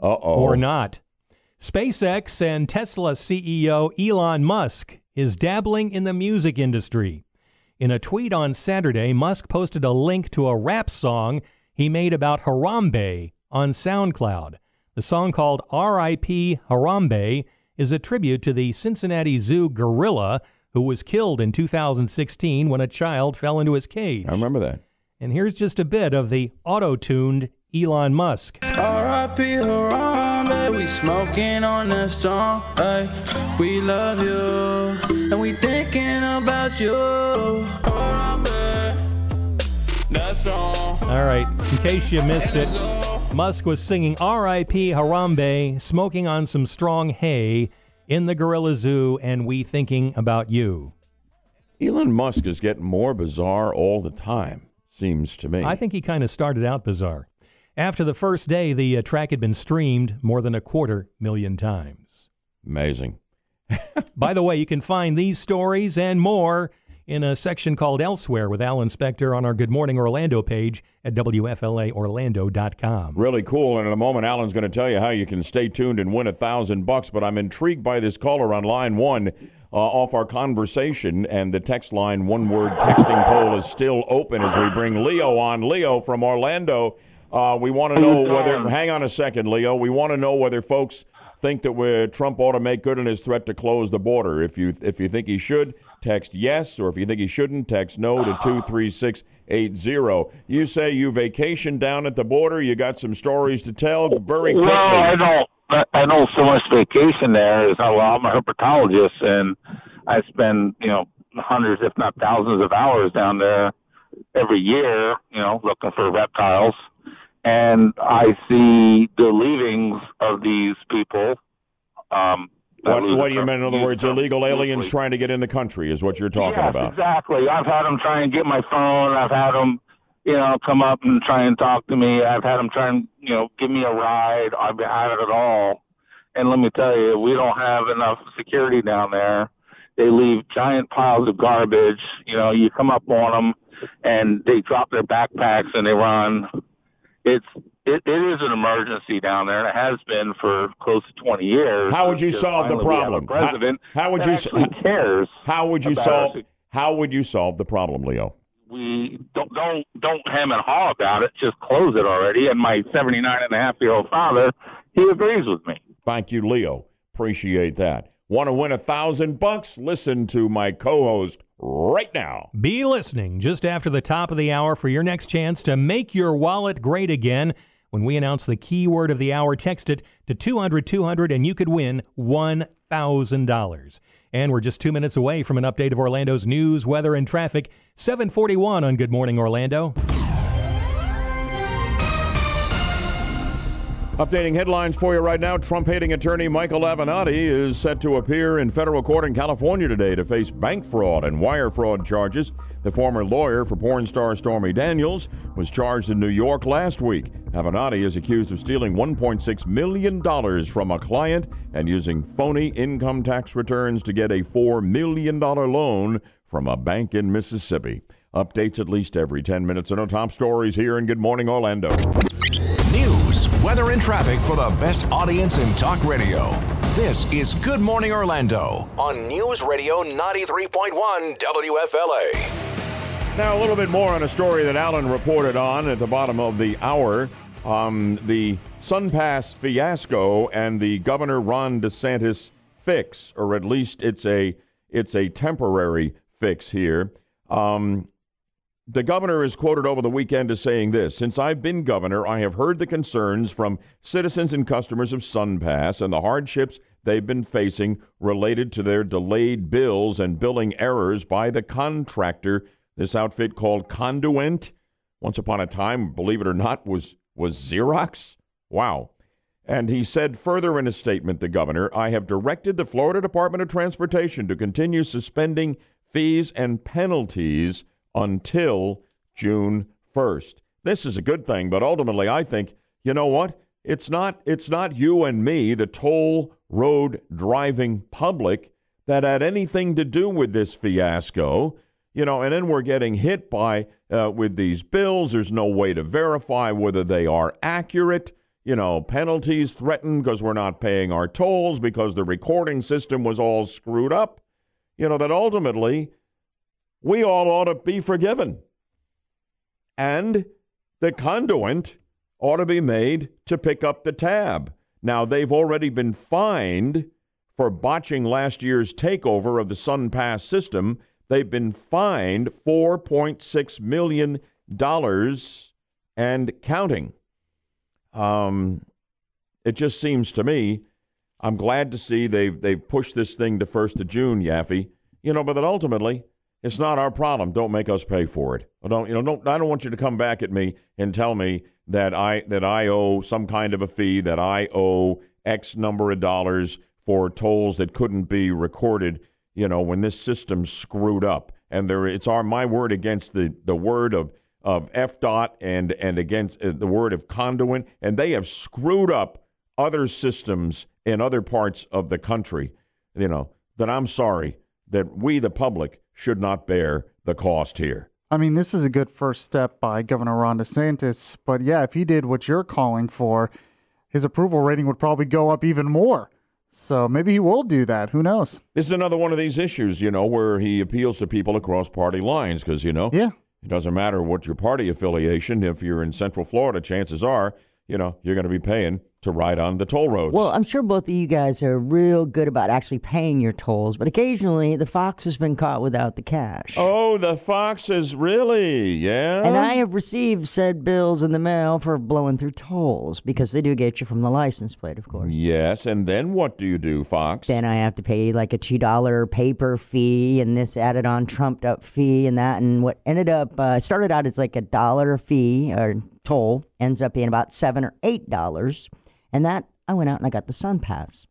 Uh oh. Or not. SpaceX and Tesla CEO Elon Musk is dabbling in the music industry. In a tweet on Saturday, Musk posted a link to a rap song he made about Harambe on SoundCloud. The song called R.I.P. Harambe is a tribute to the Cincinnati Zoo gorilla who was killed in 2016 when a child fell into his cage. I remember that. And here's just a bit of the auto-tuned Elon Musk. R.I.P. Harambe, we smoking on that strong. Ay, we love you, and we thinking about you. Harambe, that's strong. All right, in case you missed it, Musk was singing R.I.P. Harambe, smoking on some strong hay in the gorilla zoo, and we thinking about you. Elon Musk is getting more bizarre all the time, seems to me. I think he kind of started out bizarre. After the first day, the uh, track had been streamed more than a quarter million times. Amazing. By the way, you can find these stories and more in a section called Elsewhere with Alan Spector on our Good Morning Orlando page at WFLAOrlando.com. Really cool. And in a moment, Alan's going to tell you how you can stay tuned and win a thousand bucks. But I'm intrigued by this caller on line one uh, off our conversation, and the text line one word texting poll is still open as we bring Leo on. Leo from Orlando. Uh, we want to know whether. Hang on a second, Leo. We want to know whether folks think that we're, Trump ought to make good on his threat to close the border. If you if you think he should, text yes, or if you think he shouldn't, text no to two three six eight zero. You say you vacation down at the border. You got some stories to tell. Very quickly. Well, I don't. I- don't so much vacation there as I'm a herpetologist, and I spend you know hundreds, if not thousands, of hours down there every year, you know, looking for reptiles, and I see the leavings of these people. Um, What, what do you mean? In other words, illegal aliens trying to get in the country is what you're talking yes, about. Exactly. I've had them try and get my phone. I've had them, you know, come up and try and talk to me. I've had them try and, you know, give me a ride. I've had it at all. And let me tell you, we don't have enough security down there. They leave giant piles of garbage. You know, you come up on them and they drop their backpacks and they run. It's it, it is an emergency down there. And it has been for close to 20 years. How would you solve the finally we have a problem? How- president how, would you actually cares? How would you solve? us. How would you solve the problem, Leo? we don't don't don't hem and haw about it. Just close it already. And my 79 and a half year old father, he agrees with me. Thank you, Leo. Appreciate that. Want to win a thousand bucks? Listen to my co-host right now. Be listening just after the top of the hour for your next chance to make your wallet great again. When we announce the keyword of the hour, text it to 200 200 and you could win $1,000. And we're just two minutes away from an update of Orlando's news, weather, and traffic. 741 on Good Morning Orlando. Updating headlines for you right now. Trump hating attorney Michael Avenatti is set to appear in federal court in California today to face bank fraud and wire fraud charges. The former lawyer for porn star Stormy Daniels was charged in New York last week. Avenatti is accused of stealing $1.6 million from a client and using phony income tax returns to get a $4 million loan from a bank in Mississippi. Updates at least every 10 minutes and our top stories here in Good Morning Orlando. News, weather, and traffic for the best audience in talk radio. This is Good Morning Orlando on News Radio 93.1 WFLA. Now, a little bit more on a story that Alan reported on at the bottom of the hour. Um, the SunPass fiasco and the Governor Ron DeSantis fix, or at least it's a it's a temporary fix here. Um, the governor is quoted over the weekend as saying this Since I've been governor, I have heard the concerns from citizens and customers of SunPass and the hardships they've been facing related to their delayed bills and billing errors by the contractor, this outfit called Conduent. Once upon a time, believe it or not, was, was Xerox. Wow. And he said further in a statement, the governor, I have directed the Florida Department of Transportation to continue suspending fees and penalties until June 1st. This is a good thing, but ultimately I think, you know what? It's not it's not you and me, the toll road driving public that had anything to do with this fiasco. You know, and then we're getting hit by uh, with these bills. There's no way to verify whether they are accurate. You know, penalties threatened because we're not paying our tolls because the recording system was all screwed up. You know, that ultimately we all ought to be forgiven. And the Conduent ought to be made to pick up the tab. Now, they've already been fined for botching last year's takeover of the SunPass system. They've been fined $4.6 million and counting. Um, it just seems to me, I'm glad to see they've, they've pushed this thing to 1st of June, Yaffee. You know, but that ultimately, it's not our problem. Don't make us pay for it. I don't, you know, don't, I don't want you to come back at me and tell me that I that I owe some kind of a fee, that I owe X number of dollars for tolls that couldn't be recorded. You know, when this system's screwed up, and there, it's our my word against the the word of of FDOT and and against uh, the word of Conduent, and they have screwed up other systems in other parts of the country. You know that I'm sorry that we, the public, should not bear the cost here. I mean, this is a good first step by Governor Ron DeSantis, but yeah, if he did what you're calling for, his approval rating would probably go up even more. So maybe he will do that. Who knows? This is another one of these issues, you know, where he appeals to people across party lines because, you know, yeah. it doesn't matter what your party affiliation. If you're in Central Florida, chances are, you know, you're going to be paying to ride on the toll roads. Well, I'm sure both of you guys are real good about actually paying your tolls, but occasionally the fox has been caught without the cash. Oh, the foxes, really? Yeah. And I have received said bills in the mail for blowing through tolls because they do get you from the license plate, of course. Yes, and then what do you do, Fox? Then I have to pay like a two dollar paper fee and this added on trumped up fee and that and what ended up uh, started out as like a dollar fee or toll ends up being about seven or eight dollars and that I went out and I got the SunPass.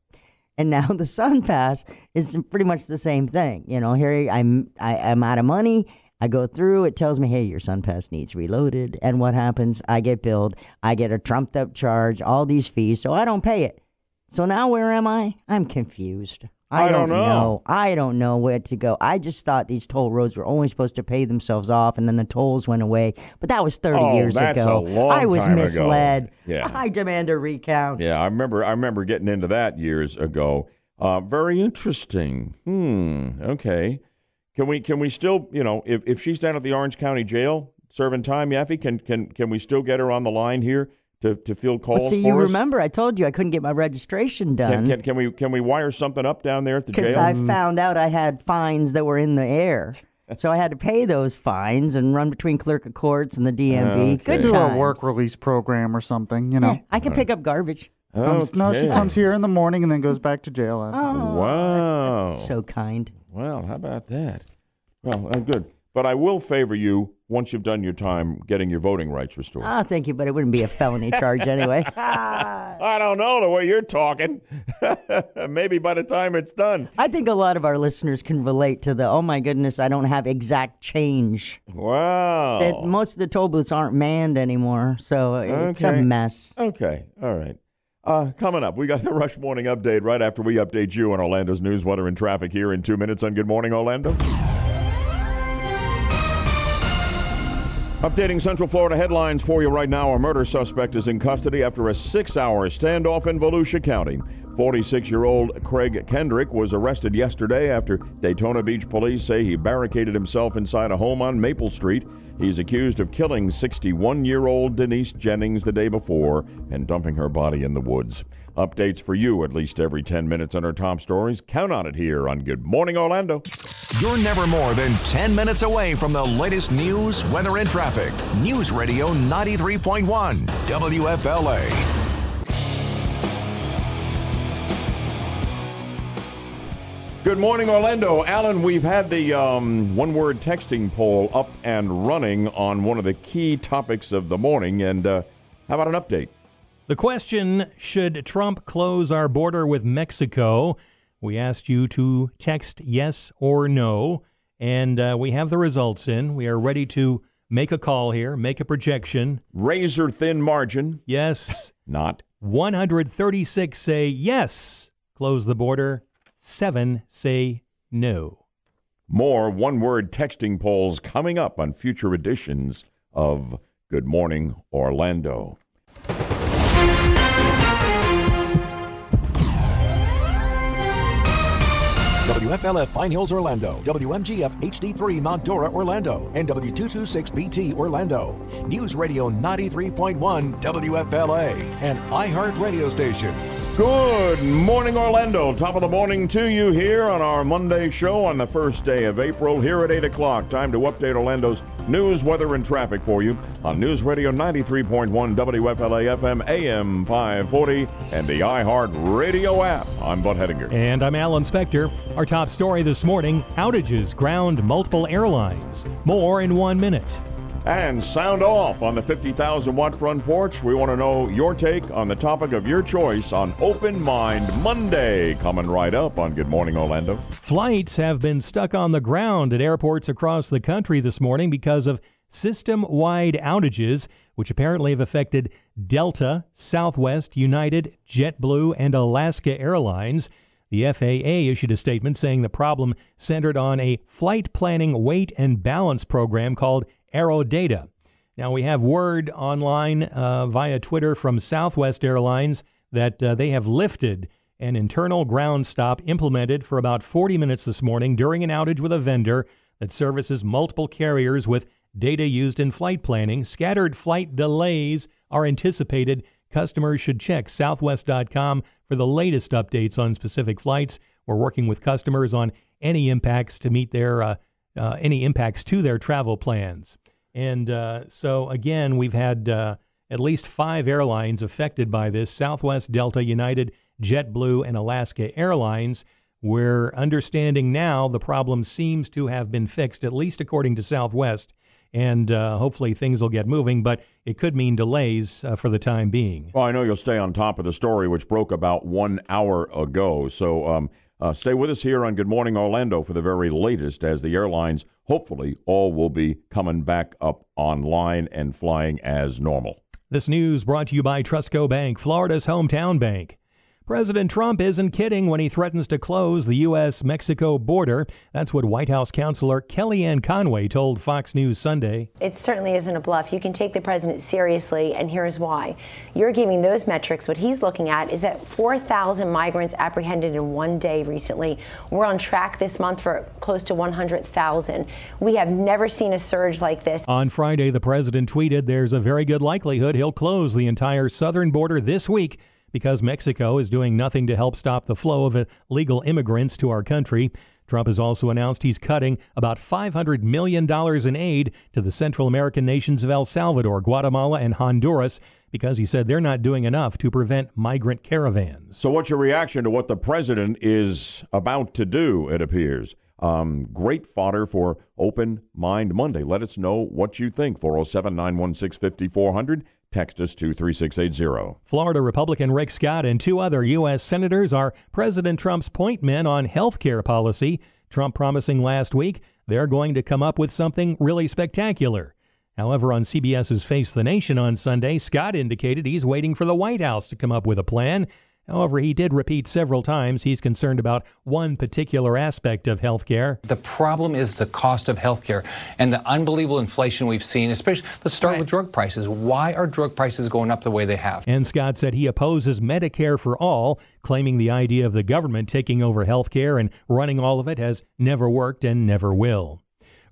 And now the SunPass is pretty much the same thing. You know, here I'm I, I'm out of money. I go through, it tells me, hey, your SunPass needs reloaded. And what happens? I get billed. I get a trumped up charge, all these fees, so I don't pay it. So now where am I? I'm confused. I, I don't know. I don't know where to go. I just thought these toll roads were only supposed to pay themselves off, and then the tolls went away. But that was 30 Oh, years that's ago. a long I was time ago. misled. Yeah. I demand a recount. Yeah, I remember. I remember getting into that years ago. Uh, very interesting. Hmm. Okay. Can we? Can we still? You know, if, if she's down at the Orange County Jail serving time, Yaffee, can can can we still get her on the line here to to field calls Well, see, for you us? remember I told you I couldn't get my registration done can, can we can we wire something up down there at the jail? because jail? I found out I had fines that were in the air. So I had to pay those fines and run between clerk of courts and the DMV. Good Do times. a work release program or something, you know. Yeah, I can pick up garbage. Comes, No, she comes here in the morning and then goes back to jail. after. Oh, wow. So kind. Well, how about that? Well, uh, good. But I will favor you once you've done your time getting your voting rights restored. Ah, thank you, but it wouldn't be a felony charge anyway. I don't know the way you're talking. Maybe by the time it's done. I think a lot of our listeners can relate to the, oh my goodness, I don't have exact change. Wow. That most of the toll booths aren't manned anymore, so it's a mess. Okay. All right. Uh, coming up, we got the Rush Morning Update right after we update you on Orlando's news, weather, and traffic here in two minutes on Good Morning Orlando. Updating Central Florida headlines for you right now. A murder suspect is in custody after a six hour standoff in Volusia County. 46 year old Craig Kendrick was arrested yesterday after Daytona Beach police say he barricaded himself inside a home on Maple Street. He's accused of killing 61 year old Denise Jennings the day before and dumping her body in the woods. Updates for you at least every 10 minutes on our top stories. Count on it here on Good Morning Orlando. You're never more than 10 minutes away from the latest news, weather, and traffic. News Radio 93.1 WFLA. Good morning, Orlando. Alan, we've had the um, one word texting poll up and running on one of the key topics of the morning. And uh, how about an update? The question Should Trump close our border with Mexico? We asked you to text yes or no. And uh, we have the results in. We are ready to make a call here, make a projection. Razor thin margin. Yes. Not. 136 say yes, close the border seven say no. More one word texting polls coming up on future editions of Good Morning Orlando. WFLF Pine Hills, Orlando. WMGF HD3 Mount Dora, Orlando. And W226BT, Orlando. News Radio 93.1 WFLA, an iHeart radio station. Good morning, Orlando. Top of the morning to you here on our Monday show on the first day of April, here at 8 o'clock. Time to update Orlando's news, weather, and traffic for you on News Radio 93.1 WFLA FM AM 540 and the iHeart Radio app. I'm Bud Hedinger. And I'm Alan Spector. Our top story this morning outages ground multiple airlines. More in one minute. And sound off on the 50,000 watt front porch. We want to know your take on the topic of your choice on Open Mind Monday. Coming right up on Good Morning Orlando. Flights have been stuck on the ground at airports across the country this morning because of system wide outages, which apparently have affected Delta, Southwest, United, JetBlue, and Alaska Airlines. The FAA issued a statement saying the problem centered on a flight planning weight and balance program called AeroData. Now, we have word online uh, via Twitter from Southwest Airlines that uh, they have lifted an internal ground stop implemented for about 40 minutes this morning during an outage with a vendor that services multiple carriers with data used in flight planning. Scattered flight delays are anticipated. Customers should check southwest.com for the latest updates on specific flights. We're working with customers on any impacts to meet their uh, uh, any impacts to their travel plans. And uh, so, again, we've had uh, at least five airlines affected by this Southwest, Delta, United, JetBlue, and Alaska Airlines. We're understanding now the problem seems to have been fixed, at least according to Southwest. And uh, hopefully things will get moving, but it could mean delays uh, for the time being. Well, I know you'll stay on top of the story, which broke about one hour ago. So um, uh, stay with us here on Good Morning Orlando for the very latest as the airlines, hopefully, all will be coming back up online and flying as normal. This news brought to you by Trustco Bank, Florida's hometown bank. President Trump isn't kidding when he threatens to close the U.S. Mexico border. That's what White House counselor Kellyanne Conway told Fox News Sunday. It certainly isn't a bluff. You can take the president seriously, and here's why. You're giving those metrics. What he's looking at is that 4,000 migrants apprehended in one day recently. We're on track this month for close to 100,000. We have never seen a surge like this. On Friday, the president tweeted there's a very good likelihood he'll close the entire southern border this week because Mexico is doing nothing to help stop the flow of illegal immigrants to our country. Trump has also announced he's cutting about $500 million in aid to the Central American nations of El Salvador, Guatemala, and Honduras because he said they're not doing enough to prevent migrant caravans. So, what's your reaction to what the president is about to do, it appears? Um, great fodder for Open Mind Monday. Let us know what you think. 407 916 5400. Text us to 3680. Florida Republican Rick Scott and two other U.S. senators are President Trump's point men on health care policy. Trump promising last week they're going to come up with something really spectacular. However, on CBS's Face the Nation on Sunday, Scott indicated he's waiting for the White House to come up with a plan. However, he did repeat several times he's concerned about one particular aspect of health care. The problem is the cost of health care and the unbelievable inflation we've seen, especially, let's start right. with drug prices. Why are drug prices going up the way they have? And Scott said he opposes Medicare for all, claiming the idea of the government taking over health care and running all of it has never worked and never will.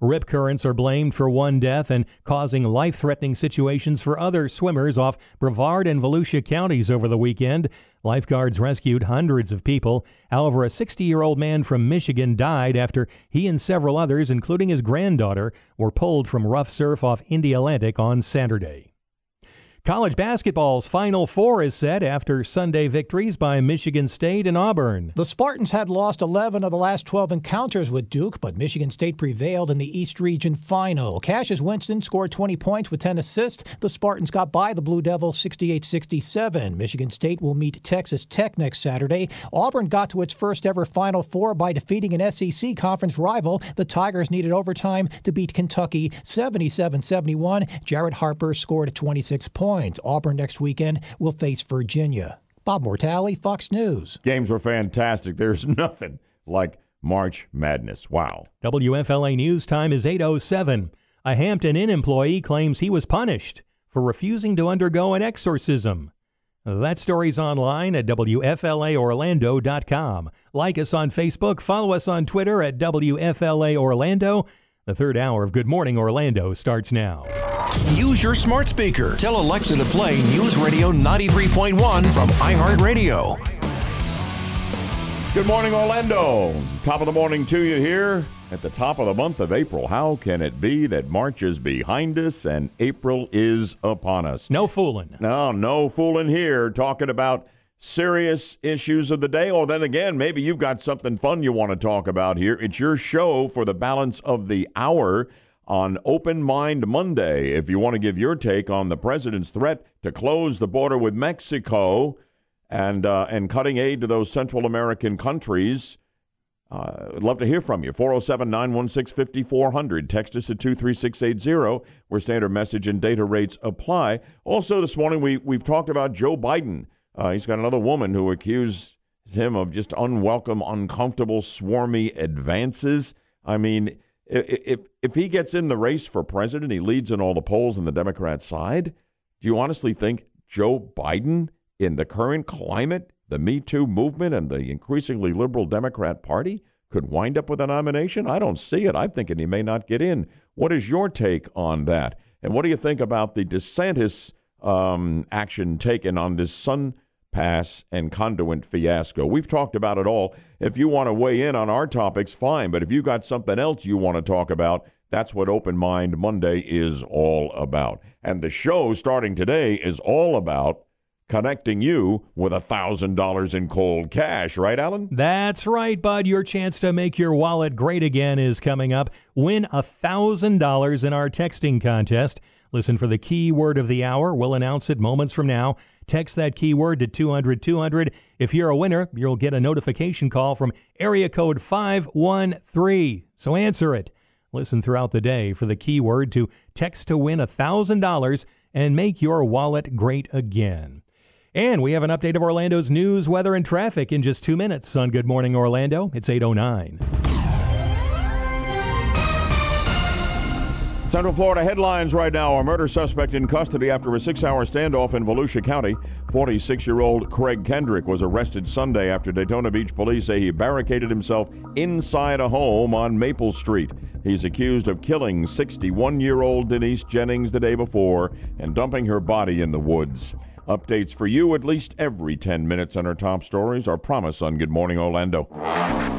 Rip currents are blamed for one death and causing life threatening situations for other swimmers off Brevard and Volusia counties over the weekend. Lifeguards rescued hundreds of people. However, a 60 year old man from Michigan died after he and several others, including his granddaughter, were pulled from rough surf off Indialantic on Saturday. College basketball's Final Four is set after Sunday victories by Michigan State and Auburn. The Spartans had lost 11 of the last 12 encounters with Duke, but Michigan State prevailed in the East Region Final. Cassius Winston scored 20 points with 10 assists. The Spartans got by the Blue Devils 68 67. Michigan State will meet Texas Tech next Saturday. Auburn got to its first ever Final Four by defeating an SEC conference rival. The Tigers needed overtime to beat Kentucky 77 71. Jared Harper scored 26 points points. Auburn next weekend will face Virginia. Bob Mortale, Fox News. Games were fantastic. There's nothing like March Madness. Wow. WFLA News time is 807. A Hampton Inn employee claims he was punished for refusing to undergo an exorcism. That story's online at WFLAOrlando.com. Like us on Facebook, follow us on Twitter at WFLA Orlando. The third hour of Good Morning Orlando starts now. Use your smart speaker. Tell Alexa to play News Radio 93.1 from iHeartRadio. Good morning, Orlando. Top of the morning to you here at the top of the month of April. How can it be that March is behind us and April is upon us? No fooling. No, no fooling here. Talking about serious issues of the day. Or then again, maybe you've got something fun you want to talk about here. It's your show for the balance of the hour on Open Mind Monday. If you want to give your take on the president's threat to close the border with Mexico and uh, and cutting aid to those Central American countries. Uh, I'd love to hear from you. 407 916 5400. Text us at 23680, where standard message and data rates apply. Also, this morning, we, we've talked about Joe Biden. Uh, he's got another woman who accused him of just unwelcome, uncomfortable, swarmy advances. I mean, if if he gets in the race for president, he leads in all the polls on the Democrat side. Do you honestly think Joe Biden, in the current climate, the Me Too movement, and the increasingly liberal Democrat Party, could wind up with a nomination? I don't see it. I'm thinking he may not get in. What is your take on that? And what do you think about the DeSantis um, action taken on this Sun pass, and Conduent fiasco. We've talked about it all. If you want to weigh in on our topics, fine. But if you've got something else you want to talk about, that's what Open Mind Monday is all about. And the show starting today is all about connecting you with a $1,000 in cold cash, right, Alan? That's right, bud. Your chance to make your wallet great again is coming up. Win a $1,000 in our texting contest. Listen for the key word of the hour. We'll announce it moments from now. Text that keyword to 200 200. If you're a winner, you'll get a notification call from area code 513. So answer it. Listen throughout the day for the keyword to text to win $1,000 and make your wallet great again. And we have an update of Orlando's news, weather, and traffic in just two minutes on Good Morning Orlando. It's 809. Central Florida headlines right now. A murder suspect in custody after a six hour standoff in Volusia County. 46 year old Craig Kendrick was arrested Sunday after Daytona Beach police say he barricaded himself inside a home on Maple Street. He's accused of killing 61 year old Denise Jennings the day before and dumping her body in the woods. Updates for you at least every 10 minutes on our top stories are promised on Good Morning Orlando.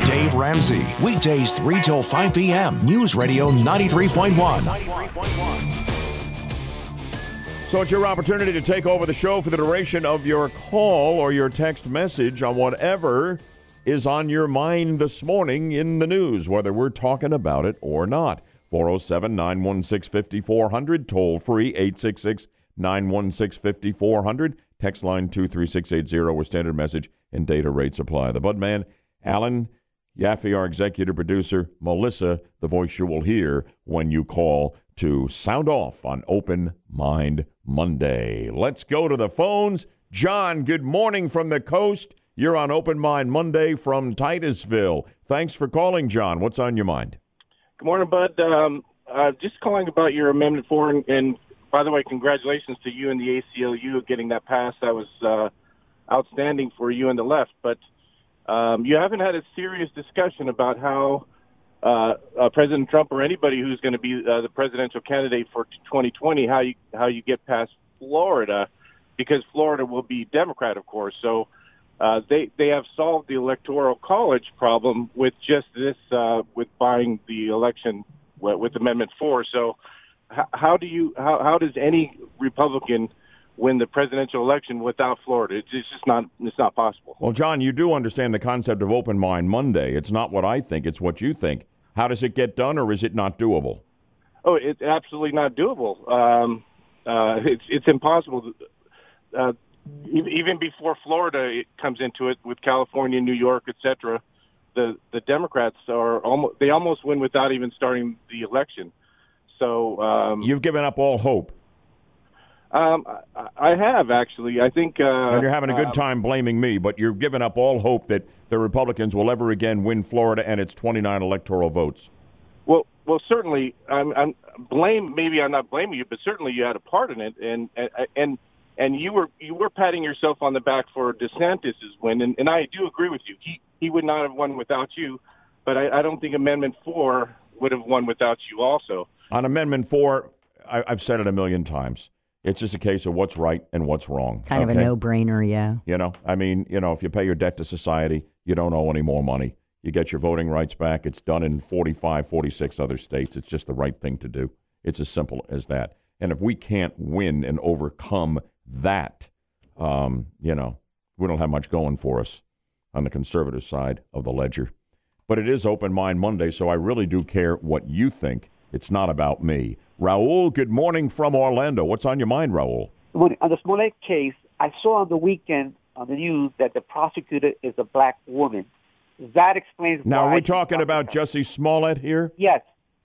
Dave Ramsey, weekdays 3 till 5 p.m. News Radio 93.1. So it's your opportunity to take over the show for the duration of your call or your text message on whatever is on your mind this morning in the news, whether we're talking about it or not. 407 916 5400, toll free 866 916 5400. Text line 23680 with standard message and data rates apply. The Budman, Alan Yaffee, our executive producer, Melissa, the voice you will hear when you call to sound off on Open Mind Monday. Let's go to the phones. John, good morning from the coast. You're on Open Mind Monday from Titusville. Thanks for calling, John. What's on your mind? Good morning, Bud. Um, uh, just calling about your Amendment 4. And, and, by the way, congratulations to you and the ACLU getting that passed. That was uh, outstanding for you and the left. But um, you haven't had a serious discussion about how uh, uh, President Trump or anybody who's going to be uh, the presidential candidate for 2020, how you how you get past Florida, because Florida will be Democrat, of course. So uh, they they have solved the electoral college problem with just this uh, with buying the election with, with Amendment Four. So how, do you how how does any Republican win the presidential election without Florida. It's just not it's not possible. Well, John, you do understand the concept of open mind Monday. It's not what I think, it's what you think. How does it get done, or is it not doable? Oh, it's absolutely not doable. Um, uh, it's it's impossible. Uh, even before Florida comes into it, with California, New York, etc., the the Democrats are almost they almost win without even starting the election. So um, you've given up all hope. Um, I have actually. I think. Uh, and you're having a good uh, time blaming me, but you're giving up all hope that the Republicans will ever again win Florida and its 29 electoral votes. Well, well, certainly, I'm, I'm blame. Maybe I'm not blaming you, but certainly you had a part in it, and and and you were you were patting yourself on the back for DeSantis's win, and, and I do agree with you. He he would not have won without you, but I, I don't think Amendment Four would have won without you also. On Amendment Four, I, I've said it a million times it's just a case of what's right and what's wrong. Kind okay? of a no-brainer, yeah. You know, I mean, you know, if you pay your debt to society, you don't owe any more money. You get your voting rights back. It's done in 45, 46 other states. It's just the right thing to do. It's as simple as that. And if we can't win and overcome that, um, you know, we don't have much going for us on the conservative side of the ledger. But it is Open Mind Monday, so I really do care what you think. It's not about me. Raul, good morning from Orlando. What's on your mind, Raul? Good morning On the Smollett case, I saw on the weekend on the news that the prosecutor is a black woman. That explains why. now, why. are we talking about Jussie Smollett here? Yes.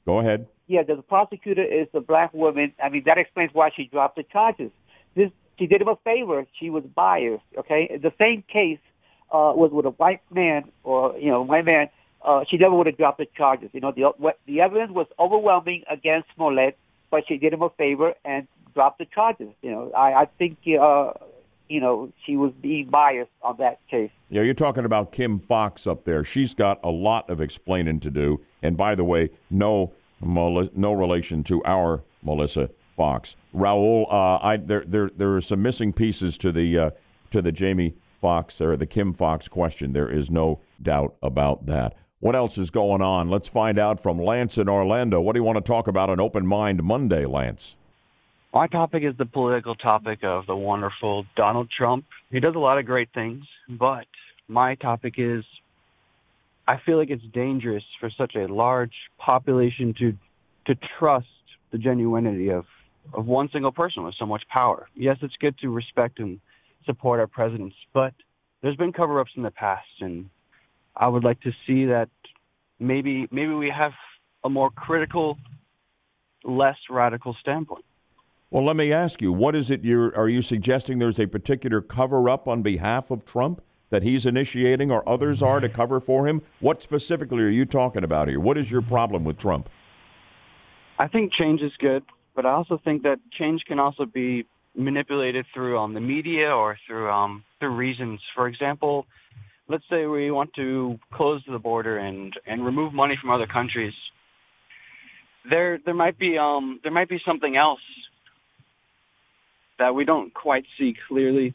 Go ahead. Yeah, the prosecutor is a black woman. I mean, that explains why she dropped the charges. This she did him a favor. She was biased. Okay, the same case uh, was with a white man or you know white man. Uh, she never would have dropped the charges. You know, the the evidence was overwhelming against Smollett but she did him a favor and dropped the charges. You know, I, I think, uh, you know, she was being biased on that case. Yeah, you're talking about Kim Foxx up there. She's got a lot of explaining to do. And by the way, no, no relation to our Melissa Fox. Raul, uh, I there there there are some missing pieces to the uh, to the Jamie Foxx or the Kim Foxx question. There is no doubt about that. What else is going on? Let's find out from Lance in Orlando. What do you want to talk about on Open Mind Monday, Lance? My topic is the political topic of the wonderful Donald Trump. He does a lot of great things, but my topic is I feel like it's dangerous for such a large population to to trust the genuinity of of one single person with so much power. Yes, it's good to respect and support our presidents, but there's been cover-ups in the past and I would like to see that maybe maybe we have a more critical, less radical standpoint. Well, let me ask you, what is it you're are you suggesting there's a particular cover up on behalf of Trump that he's initiating or others are to cover for him? What specifically are you talking about here? What is your problem with Trump? I think change is good, but I also think that change can also be manipulated through um, the media or through um, through reasons. For example, let's say we want to close the border and and remove money from other countries there there might be um there might be something else that we don't quite see clearly.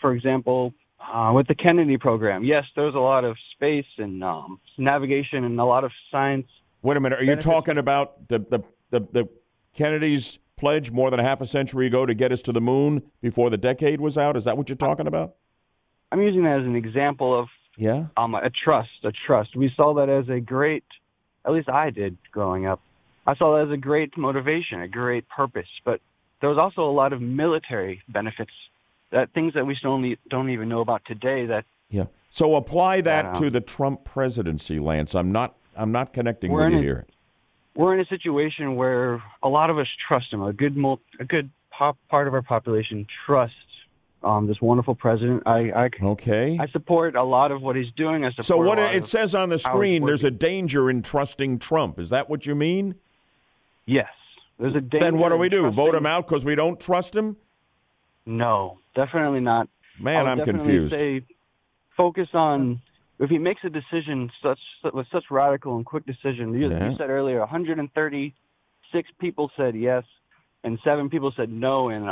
For example uh, with the Kennedy program yes there's a lot of space and um, navigation and a lot of science. Wait a minute are you talking about the the the, the Kennedy's pledge more than half a century ago to get us to the moon before the decade was out? Is that what you're talking about I'm using that as an example of yeah um, a trust, a trust. We saw that as a great, at least I did growing up. I saw that as a great motivation, a great purpose. But there was also a lot of military benefits, that things that we still only, don't even know about today. That yeah. So apply that to the Trump presidency, Lance. I'm not I'm not connecting with you a, here. We're in a situation where a lot of us trust him. A good a good pop, part of our population trusts um, this wonderful president. I, I okay. I support a lot of what he's doing. I support. So what it says on the screen, there's a danger in trusting Trump. Is that what you mean? Yes, there's a danger. Then what do we do? Vote him out because we don't trust him? No, definitely not. Man, I'm confused. Say, focus on if he makes a decision such with such radical and quick decision. You, Yeah. you said earlier, 136 people said yes, and seven people said no. And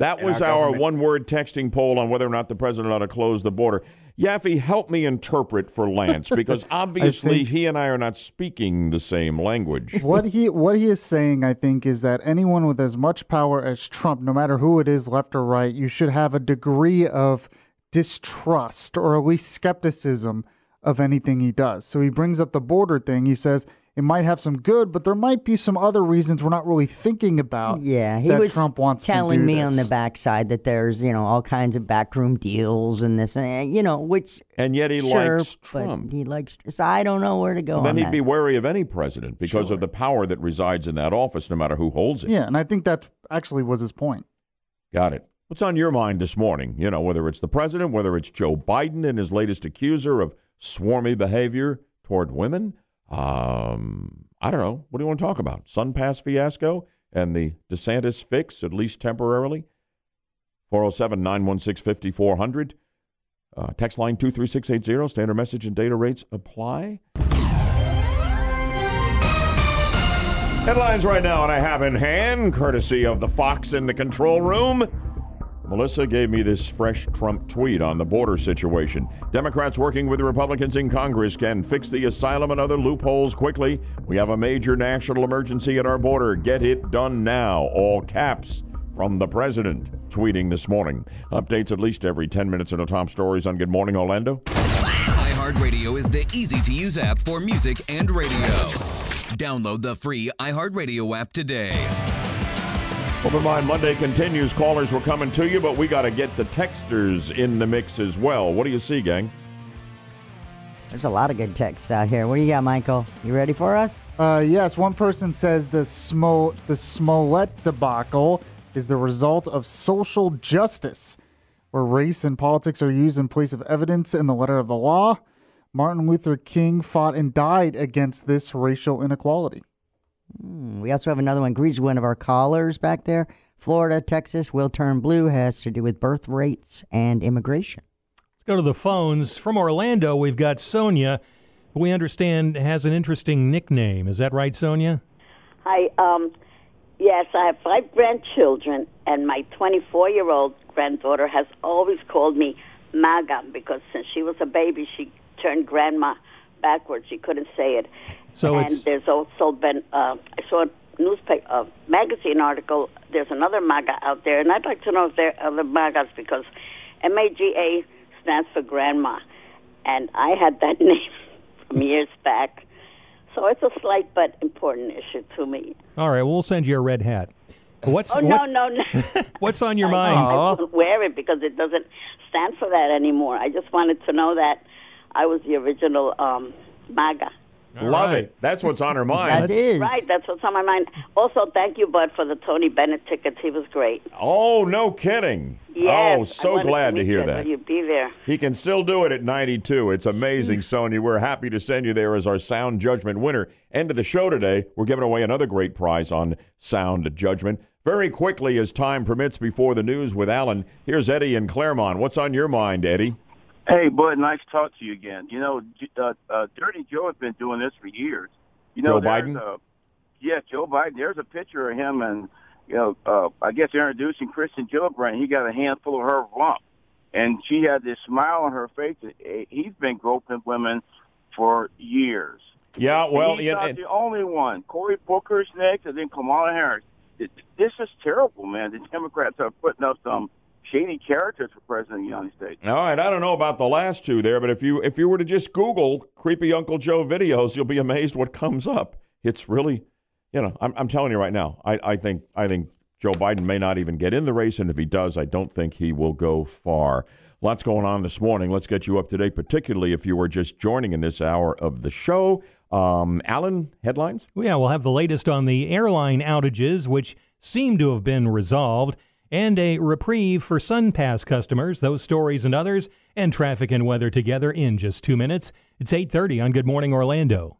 That was our our one word texting poll on whether or not the president ought to close the border. Yaffee, help me interpret for Lance because obviously think- he and I are not speaking the same language. what he what he is saying, I think, is that anyone with as much power as Trump, no matter who it is, left or right, you should have a degree of distrust or at least skepticism of anything he does. So he brings up the border thing. He says it might have some good, but there might be some other reasons we're not really thinking about. Yeah, he that was Trump wants telling to me this. on the backside that there's you know all kinds of backroom deals and this and you know which And yet he sure, likes but Trump. he likes. So I don't know where to go. then on he'd that. be wary of any president because of the power that resides in that office, no matter who holds it. Yeah, and I think that actually was his point. Got it. What's on your mind this morning? You know, whether it's the president, whether it's Joe Biden and his latest accuser of swarmy behavior toward women. Um, I don't know. What do you want to talk about? SunPass fiasco and the DeSantis fix, at least temporarily? 407 916 5400. Uh, Text line 23680. Standard message and data rates apply. Headlines right now, and I have in hand, courtesy of the Fox in the control room. Melissa gave me this fresh Trump tweet on the border situation. Democrats working with Republicans in Congress can fix the asylum and other loopholes quickly. We have a major national emergency at our border. Get it done now. All caps from the president. Tweeting this morning. Updates at least every 10 minutes in the top stories on Good Morning Orlando. iHeartRadio is the easy to use app for music and radio. Download the free iHeartRadio app today. Open Mind Monday continues. Callers were coming to you, but we got to get the texters in the mix as well. What do you see, gang? There's a lot of good texts out here. What do you got, Michael? You ready for us? Uh, yes, one person says the Smo the Smollett debacle is the result of social justice, where race and politics are used in place of evidence in the letter of the law. Martin Luther King fought and died against this racial inequality. Hmm, we also have another one. Grease, one of our callers back there. Florida, Texas will turn blue has to do with birth rates and immigration. Let's go to the phones. From Orlando, we've got Sonia, who we understand has an interesting nickname. Is that right, Sonia? Hi. Um, yes, I have five grandchildren, and my 24 year old granddaughter has always called me MAGA because since she was a baby, she turned grandma backwards. She couldn't say it. So and it's- there's also been, uh, I saw a newspaper, a magazine article. There's another MAGA out there, and I'd like to know if there are other MAGAs because MAGA stands for grandma, and I had that name from years back. So it's a slight but important issue to me. All right, well, we'll send you a red hat. What's oh what- no, no, no! what's on your I, mind? I won't wear it because it doesn't stand for that anymore. I just wanted to know that I was the original um, MAGA. Love it. That's what's on her mind. That is. Right. That's what's on my mind. Also, thank you, Bud, for the Tony Bennett tickets. He was great. Oh, no kidding. Yes, oh, so glad to meet hear you. that. Will you be there? He can still do it at 92. It's amazing, Sonia. We're happy to send you there as our Sound Judgment winner. End of the show today. We're giving away another great prize on Sound Judgment. Very quickly, as time permits, before the news with Alan, here's Eddie in Clermont. What's on your mind, Eddie? Hey, Bud, nice to talk to you again. You know, uh, uh, Dirty Joe has been doing this for years. You know, Joe Biden? A, yeah, Joe Biden. There's a picture of him, and you know, uh, I guess introducing Kirsten Gillibrand. He got a handful of her rump, and she had this smile on her face. He's been groping women for years. Yeah, well, he's yeah, not and- the only one. Cory Booker's next, and then Kamala Harris. This is terrible, man. The Democrats are putting up some shady characters for president of the United States. All right, I don't know about the last two there, but if you if you were to just Google creepy Uncle Joe videos, you'll be amazed what comes up. It's really, you know, I'm, I'm telling you right now. I, I think I think Joe Biden may not even get in the race, and if he does, I don't think he will go far. Lots going on this morning. Let's get you up to date, particularly if you were just joining in this hour of the show. Um, Alan, headlines. Yeah, we'll have the latest on the airline outages, which seem to have been resolved. And a reprieve for SunPass customers. Those stories and others, and traffic and weather together in just two minutes. It's 8:30 on Good Morning Orlando.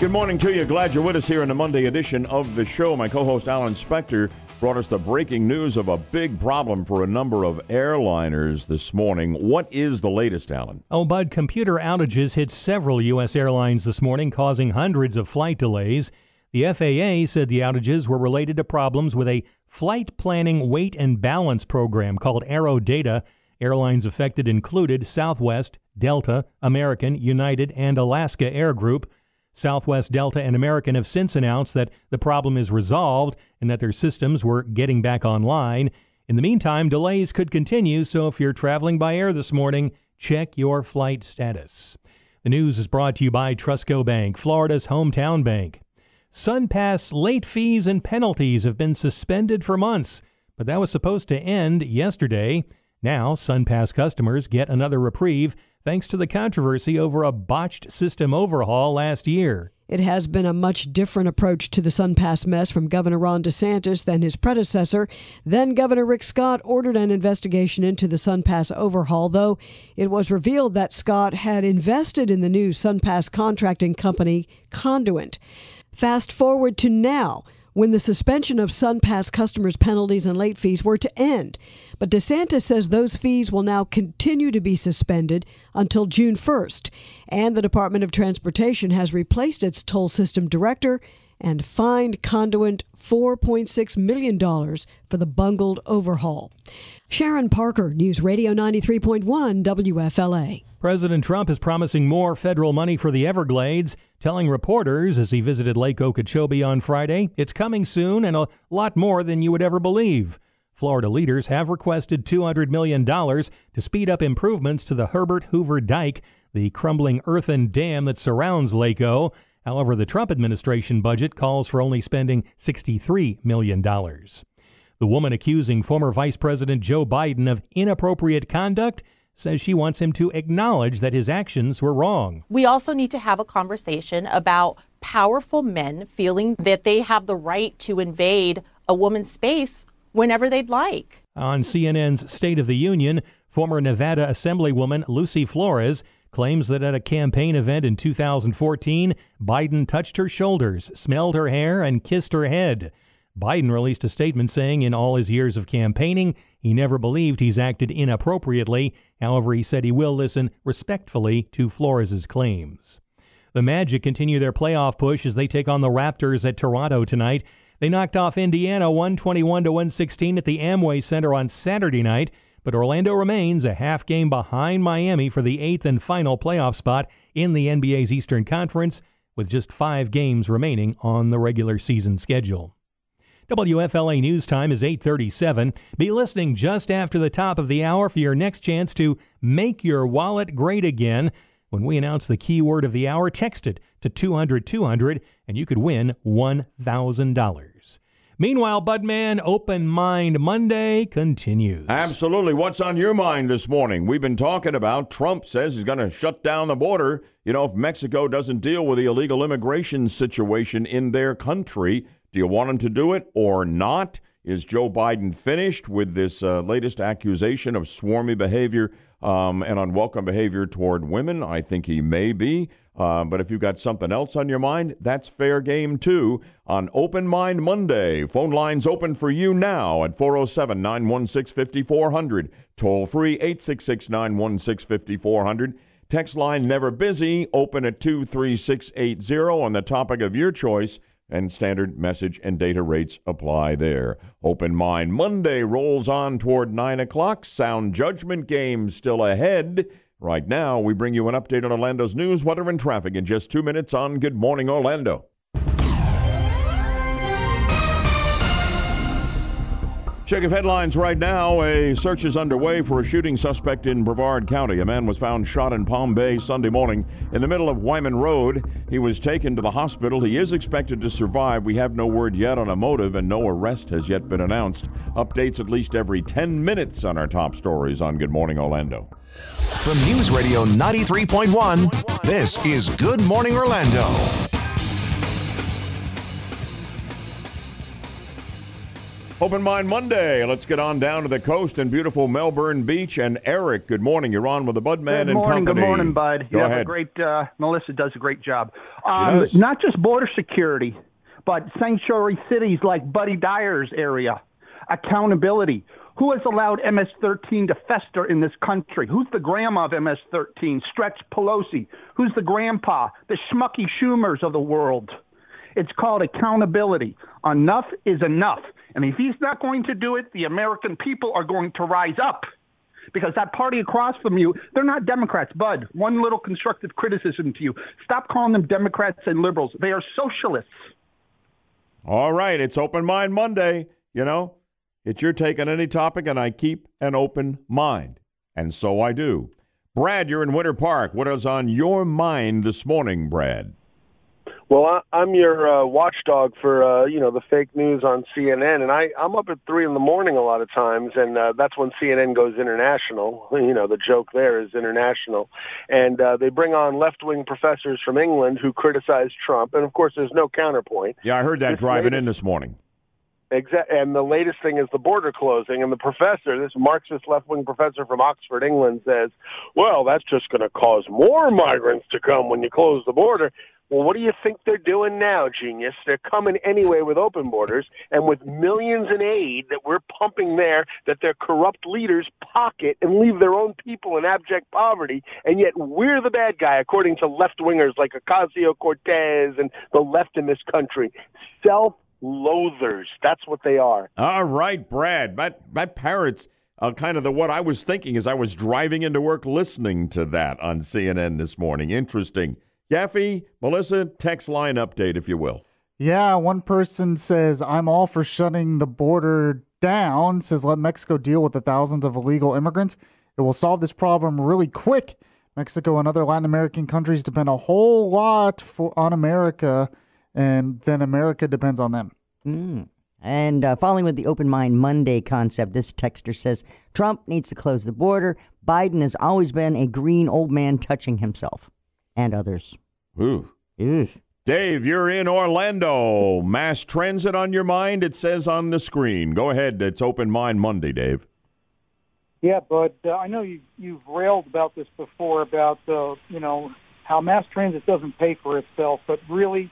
Good morning to you. Glad you're with us here in the Monday edition of the show. My co-host Alan Spector brought us the breaking news of a big problem for a number of airliners this morning. What is the latest, Alan? Oh, Bud, computer outages hit several U.S. airlines this morning, causing hundreds of flight delays. The FAA said the outages were related to problems with a flight planning weight and balance program called AeroData. Airlines affected included Southwest, Delta, American, United, and Alaska Air Group. Southwest, Delta, and American have since announced that the problem is resolved and that their systems were getting back online. In the meantime, delays could continue, so if you're traveling by air this morning, check your flight status. The news is brought to you by Trustco Bank, Florida's hometown bank. SunPass late fees and penalties have been suspended for months, but that was supposed to end yesterday. Now, SunPass customers get another reprieve thanks to the controversy over a botched system overhaul last year. It has been a much different approach to the SunPass mess from Governor Ron DeSantis than his predecessor. Then Governor Rick Scott ordered an investigation into the SunPass overhaul, though it was revealed that Scott had invested in the new SunPass contracting company, Conduent. Fast forward to now when the suspension of SunPass customers' penalties and late fees were to end. But DeSantis says those fees will now continue to be suspended until June 1st. And the Department of Transportation has replaced its toll system director and fined Conduent $4.6 million for the bungled overhaul. Sharon Parker, News Radio 93.1 WFLA. President Trump is promising more federal money for the Everglades, telling reporters as he visited Lake Okeechobee on Friday, it's coming soon and a lot more than you would ever believe. Florida leaders have requested $200 million to speed up improvements to the Herbert Hoover Dike, the crumbling earthen dam that surrounds Lake O. However, the Trump administration budget calls for only spending $63 million. The woman accusing former Vice President Joe Biden of inappropriate conduct says she wants him to acknowledge that his actions were wrong. We also need to have a conversation about powerful men feeling that they have the right to invade a woman's space whenever they'd like. On CNN's State of the Union, former Nevada Assemblywoman Lucy Flores claims that at a campaign event in 2014, Biden touched her shoulders, smelled her hair, and kissed her head. Biden released a statement saying in all his years of campaigning, he never believed he's acted inappropriately. However, he said he will listen respectfully to Flores' claims. The Magic continue their playoff push as they take on the Raptors at Toronto tonight. They knocked off Indiana 121 to 116 at the Amway Center on Saturday night, but Orlando remains a half game behind Miami for the eighth and final playoff spot in the NBA's Eastern Conference, with just five games remaining on the regular season schedule. WFLA News Time is 837. Be listening just after the top of the hour for your next chance to make your wallet great again. When we announce the keyword of the hour, text it to 200 200 and you could win $1,000. Meanwhile, Budman Open Mind Monday continues. Absolutely. What's on your mind this morning? We've been talking about Trump says he's going to shut down the border. You know, if Mexico doesn't deal with the illegal immigration situation in their country, do you want him to do it or not? Is Joe Biden finished with this uh, latest accusation of swarmy behavior um, and unwelcome behavior toward women? I think he may be. Uh, but if you've got something else on your mind, that's fair game too. On Open Mind Monday, phone lines open for you now at 407 916 5400. Toll free 866 916 5400. Text line never busy, open at 23680 on the topic of your choice and standard message and data rates apply there. Open Mind Monday rolls on toward 9 o'clock. Sound judgment game still ahead. Right now, we bring you an update on Orlando's news, weather, and traffic in just two minutes on Good Morning Orlando. Check of headlines right now. A search is underway for a shooting suspect in Brevard County. A man was found shot in Palm Bay Sunday morning in the middle of Wyman Road. He was taken to the hospital. He is expected to survive. We have no word yet on a motive, and no arrest has yet been announced. Updates at least every 10 minutes on our top stories on Good Morning Orlando. From News Radio 93.1, this is Good Morning Orlando. Open Mind Monday. Let's get on down to the coast and beautiful Melbourne Beach. And Eric, good morning. You're on with the Budman Good and morning, Company. good morning, Bud. Go you have ahead. a great uh, Melissa does a great job. Um. Not just border security, but sanctuary cities like Buddy Dyer's area. Accountability. Who has allowed MS-13 to fester in this country? Who's the grandma of MS-13? Stretch Pelosi. Who's the grandpa? The schmucky Schumers of the world. It's called accountability. Enough is enough. And if he's not going to do it, the American people are going to rise up. Because that party across from you, they're not Democrats. Bud, one little constructive criticism to you. Stop calling them Democrats and liberals. They are socialists. All right, it's Open Mind Monday. You know, it's your take on any topic, and I keep an open mind. And so I do. Brad, you're in Winter Park. What is on your mind this morning, Brad? Well, I, I'm your uh, watchdog for uh, you know the fake news on CNN, and I I'm up at three in the morning a lot of times, and uh, that's when CNN goes international. You know the joke there is international, and uh, they bring on left wing professors from England who criticize Trump, and of course there's no counterpoint. Yeah, I heard that This driving latest- in this morning. Exact. And the latest thing is the border closing. And the professor, this Marxist left wing professor from Oxford, England, says, well, that's just going to cause more migrants to come when you close the border. Well, what do you think they're doing now, genius? They're coming anyway with open borders and with millions in aid that we're pumping there that their corrupt leaders pocket and leave their own people in abject poverty. And yet we're the bad guy, according to left wingers like Ocasio Cortez and the left in this country. Self loathers. That's what they are. All right, Brad. That that parrots uh, kind of the what I was thinking as I was driving into work listening to that on CNN this morning. Interesting. Yaffee, Melissa, text line update, if you will. Yeah, one person says, I'm all for shutting the border down, says, let Mexico deal with the thousands of illegal immigrants. It will solve this problem really quick. Mexico and other Latin American countries depend a whole lot for, on America, and then America depends on them. Mm. And uh, following with the Open Mind Monday concept, this texter says Trump needs to close the border. Biden has always been a green old man touching himself and others. Ooh. Dave, you're in Orlando. Mass transit on your mind, it says on the screen. Go ahead. It's Open Mind Monday, Dave. Yeah, but uh, I know you you've railed about this before about uh, you know how mass transit doesn't pay for itself, but really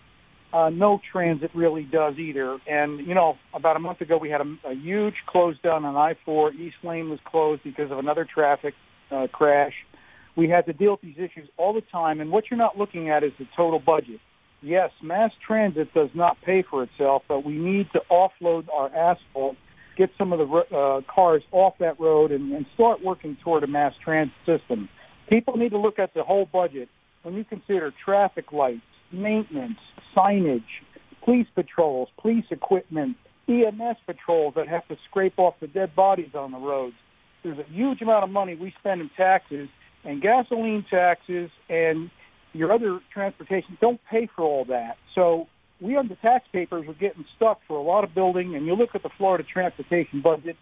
uh, no transit really does either. And you know, about a month ago we had a, a huge close down on I-4. East Lane was closed because of another traffic uh, crash. We had to deal with these issues all the time, and what you're not looking at is the total budget. Yes, mass transit does not pay for itself, but we need to offload our asphalt, get some of the uh, cars off that road, and, and start working toward a mass transit system. People need to look at the whole budget when you consider traffic lights, maintenance, signage, police patrols, police equipment, EMS patrols that have to scrape off the dead bodies on the roads. There's a huge amount of money we spend in taxes and gasoline taxes and your other transportation don't pay for all that. So we on the tax papers are getting stuck for a lot of building and you look at the Florida transportation budget,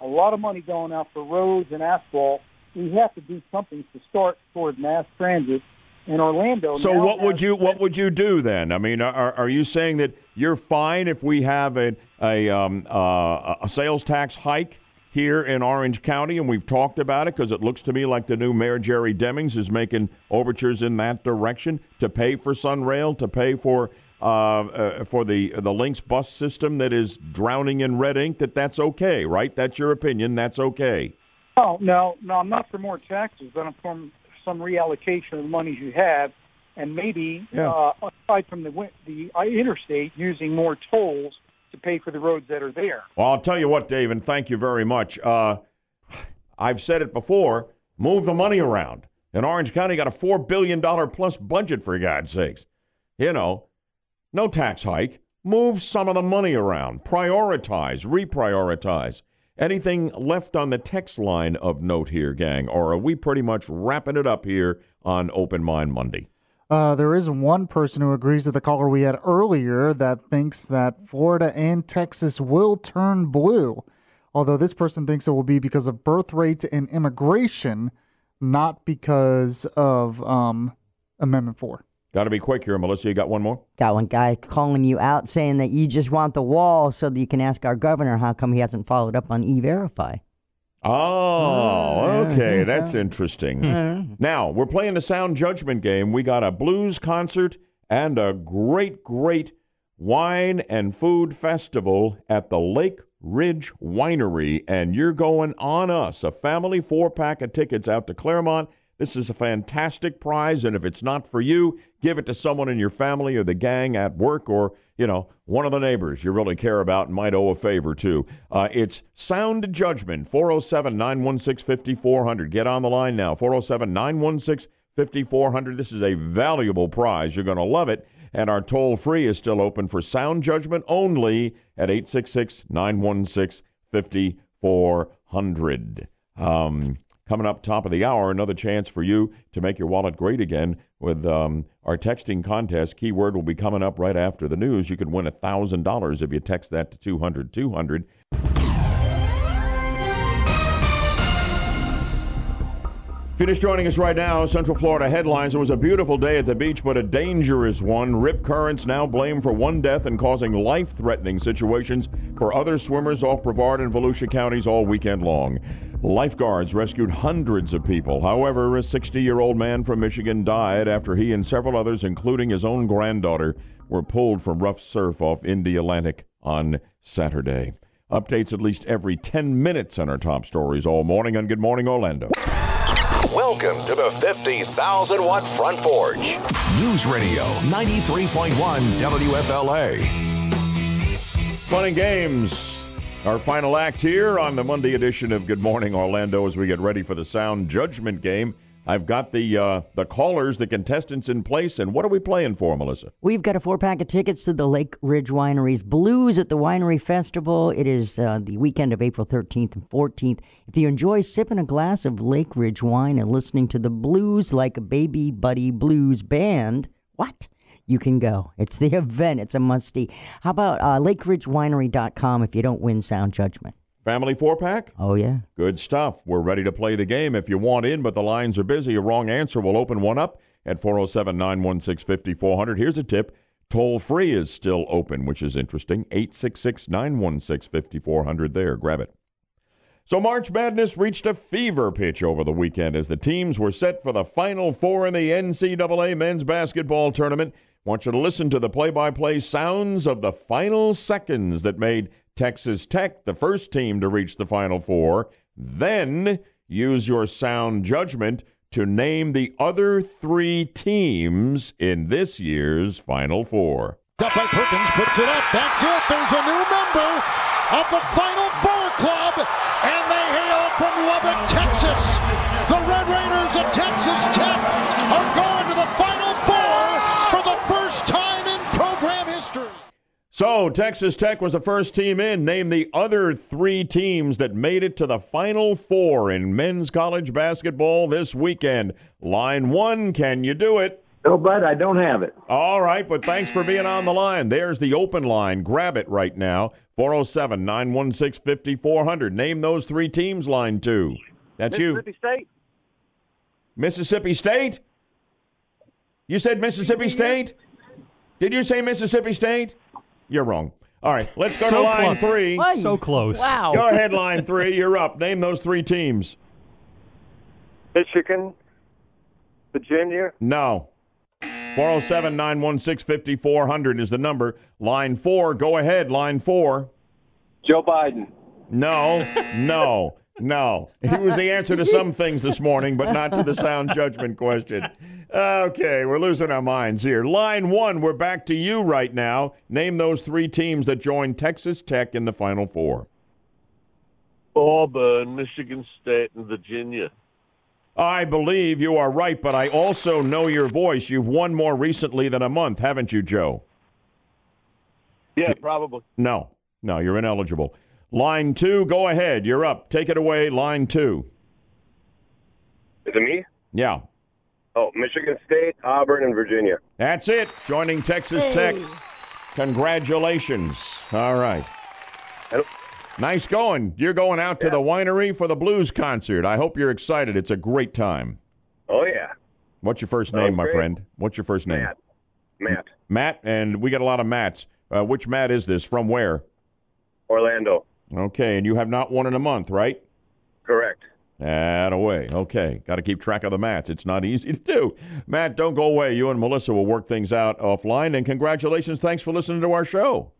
a lot of money going out for roads and asphalt. We have to do something to start toward mass transit in Orlando. So what would you what would you do then? I mean, are, are you saying that you're fine if we have a a, um, uh, a sales tax hike here in Orange County, and we've talked about it because it looks to me like the new mayor Jerry Demings is making overtures in that direction to pay for Sunrail, to pay for uh, uh, for the the Lynx bus system that is drowning in red ink. That that's okay, right? That's your opinion. That's okay. Oh no, no, I'm not for more taxes, but I'm for some reallocation of the monies you have, and maybe Yeah. uh, aside from the the interstate, using more tolls to pay for the roads that are there. Well, I'll tell you what, Dave, and thank you very much. Uh, I've said it before move the money around. And Orange County got a $4 billion plus budget, for God's sakes. You know, no tax hike. Move some of the money around. Prioritize, reprioritize. Anything left on the text line of note here, gang? Or are we pretty much wrapping it up here on Open Mind Monday? Uh, there is one person who agrees with the caller we had earlier that thinks that Florida and Texas will turn blue. Although this person thinks it will be because of birth rate and immigration, not because of um, Amendment 4. Got to be quick here, Melissa. You got one more? Got one guy calling you out saying that you just want the wall so that you can ask our governor how come he hasn't followed up on e verify. Oh, ah, okay. think That's interesting. Yeah. Now, we're playing the sound judgment game. We got a blues concert and a great, great wine and food festival at the Lake Ridge Winery. And you're going on us, a family four pack of tickets out to Clermont. This is a fantastic prize. And if it's not for you, give it to someone in your family or the gang at work or, you know, one of the neighbors you really care about and might owe a favor to. Uh, it's Sound Judgment, 407 916 5400. Get on the line now, 407 916 5400. This is a valuable prize. You're going to love it. And our toll free is still open for sound judgment only at 866 916 5400. Coming up top of the hour, another chance for you to make your wallet great again with um, our texting contest. Keyword will be coming up right after the news. You could win $1,000 if you text that to 200 200. If you're just joining us right now, Central Florida headlines. It was a beautiful day at the beach, but a dangerous one. Rip currents now blamed for one death and causing life threatening situations for other swimmers off Brevard and Volusia counties all weekend long. Lifeguards rescued hundreds of people. However, a 60 year old man from Michigan died after he and several others, including his own granddaughter, were pulled from rough surf off Indialantic on Saturday. Updates at least every 10 minutes on our top stories all morning on Good Morning Orlando. Welcome to the 50,000 watt front porch. News Radio 93.1 WFLA. Fun and games. Our final act here on the Monday edition of Good Morning Orlando as we get ready for the sound judgment game. I've got the uh, the callers, the contestants in place, and what are we playing for, Melissa? We've got a four pack of tickets to the Lake Ridge Winery's Blues at the Winery Festival. It is uh, the weekend of April 13th and 14th. If you enjoy sipping a glass of Lake Ridge wine and listening to the blues like a Baby Buddy Blues Band, what? You can go. It's the event. It's a musty. How about uh, LakeRidgeWinery.com if you don't win sound judgment? Family four pack? Oh, yeah. Good stuff. We're ready to play the game. If you want in, but the lines are busy, a wrong answer will open one up at 407 916 5400. Here's a tip toll free is still open, which is interesting. 866 916 5400 there. Grab it. So March Madness reached a fever pitch over the weekend as the teams were set for the Final Four in the NCAA men's basketball tournament. Want you to listen to the play-by-play sounds of the final seconds that made Texas Tech the first team to reach the Final Four. Then use your sound judgment to name the other three teams in this year's Final Four. Up by Perkins, puts it up. That's it. There's a new member of the Final Four Club, and they hail from Lubbock, Texas. The Red Raiders of Texas Tech are going to the Final Four for the first time in program history. So, Texas Tech was the first team in. Name the other three teams that made it to the Final Four in men's college basketball this weekend. Line one, can you do it? No, bud, I don't have it. All right, but thanks for being on the line. There's the open line. Grab it right now 407 916 5400. Name those three teams, line two. That's you. Mississippi State. Mississippi State? You said Mississippi State? Did you say Mississippi State? You're wrong. All right, let's go So to line close. three. So close. Wow. Go ahead, line three. You're up. Name those three teams. Michigan, Virginia. No. 407 916 5400 is the number. Line four. Go ahead, line four. Joe Biden. No, no, no. He was the answer to some things this morning, but not to the sound judgment question. Okay, we're losing our minds here. Line one, we're back to you right now. Name those three teams that joined Texas Tech in the Final Four. Auburn, Michigan State, and Virginia. I believe you are right, but I also know your voice. You've won more recently than a month, haven't you, Joe? Yeah, probably. No, no, you're ineligible. Line two, go ahead. You're up. Take it away, line two. Is it me? Yeah. Oh, Michigan State, Auburn, and Virginia. That's it. Joining Texas Tech. Congratulations. All right. Nice going. You're going out to the winery for the blues concert. I hope you're excited. It's a great time. Oh yeah. What's your first name, my friend? What's your first name? Matt. Matt. Matt, and we got a lot of Matts. Uh, which Matt is this? From where? Orlando. Okay, and you have not won in a month, right? Correct. That away. Okay, got to keep track of the mats. It's not easy to do. Matt, don't go away. You and Melissa will work things out offline. And congratulations. Thanks for listening to our show.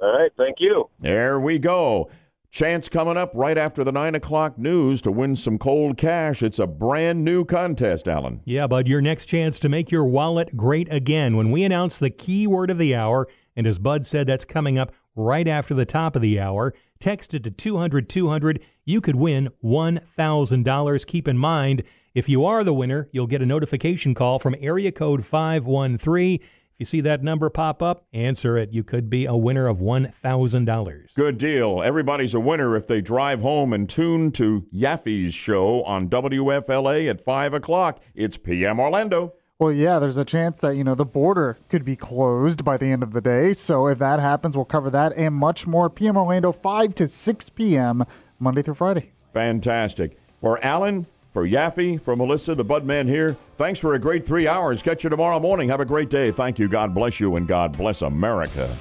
All right. Thank you. There we go. Chance coming up right after the 9 o'clock news to win some cold cash. It's a brand new contest, Alan. Yeah, bud, your next chance to make your wallet great again when we announce the key word of the hour. And as Bud said, that's coming up right after the top of the hour. Text it to 200 200. You could win $1,000. Keep in mind, if you are the winner, you'll get a notification call from area code 513. If you see that number pop up, answer it. You could be a winner of $1,000. Good deal. Everybody's a winner if they drive home and tune to Yaffee's show on WFLA at 5 o'clock. It's PM Orlando. Well, yeah, there's a chance that, you know, the border could be closed by the end of the day. So if that happens, we'll cover that and much more. PM Orlando, 5 to 6 p.m., Monday through Friday. Fantastic. For Alan, for Yaffee, for Melissa, the Bud Man here, thanks for a great three hours. Catch you tomorrow morning. Have a great day. Thank you. God bless you, and God bless America.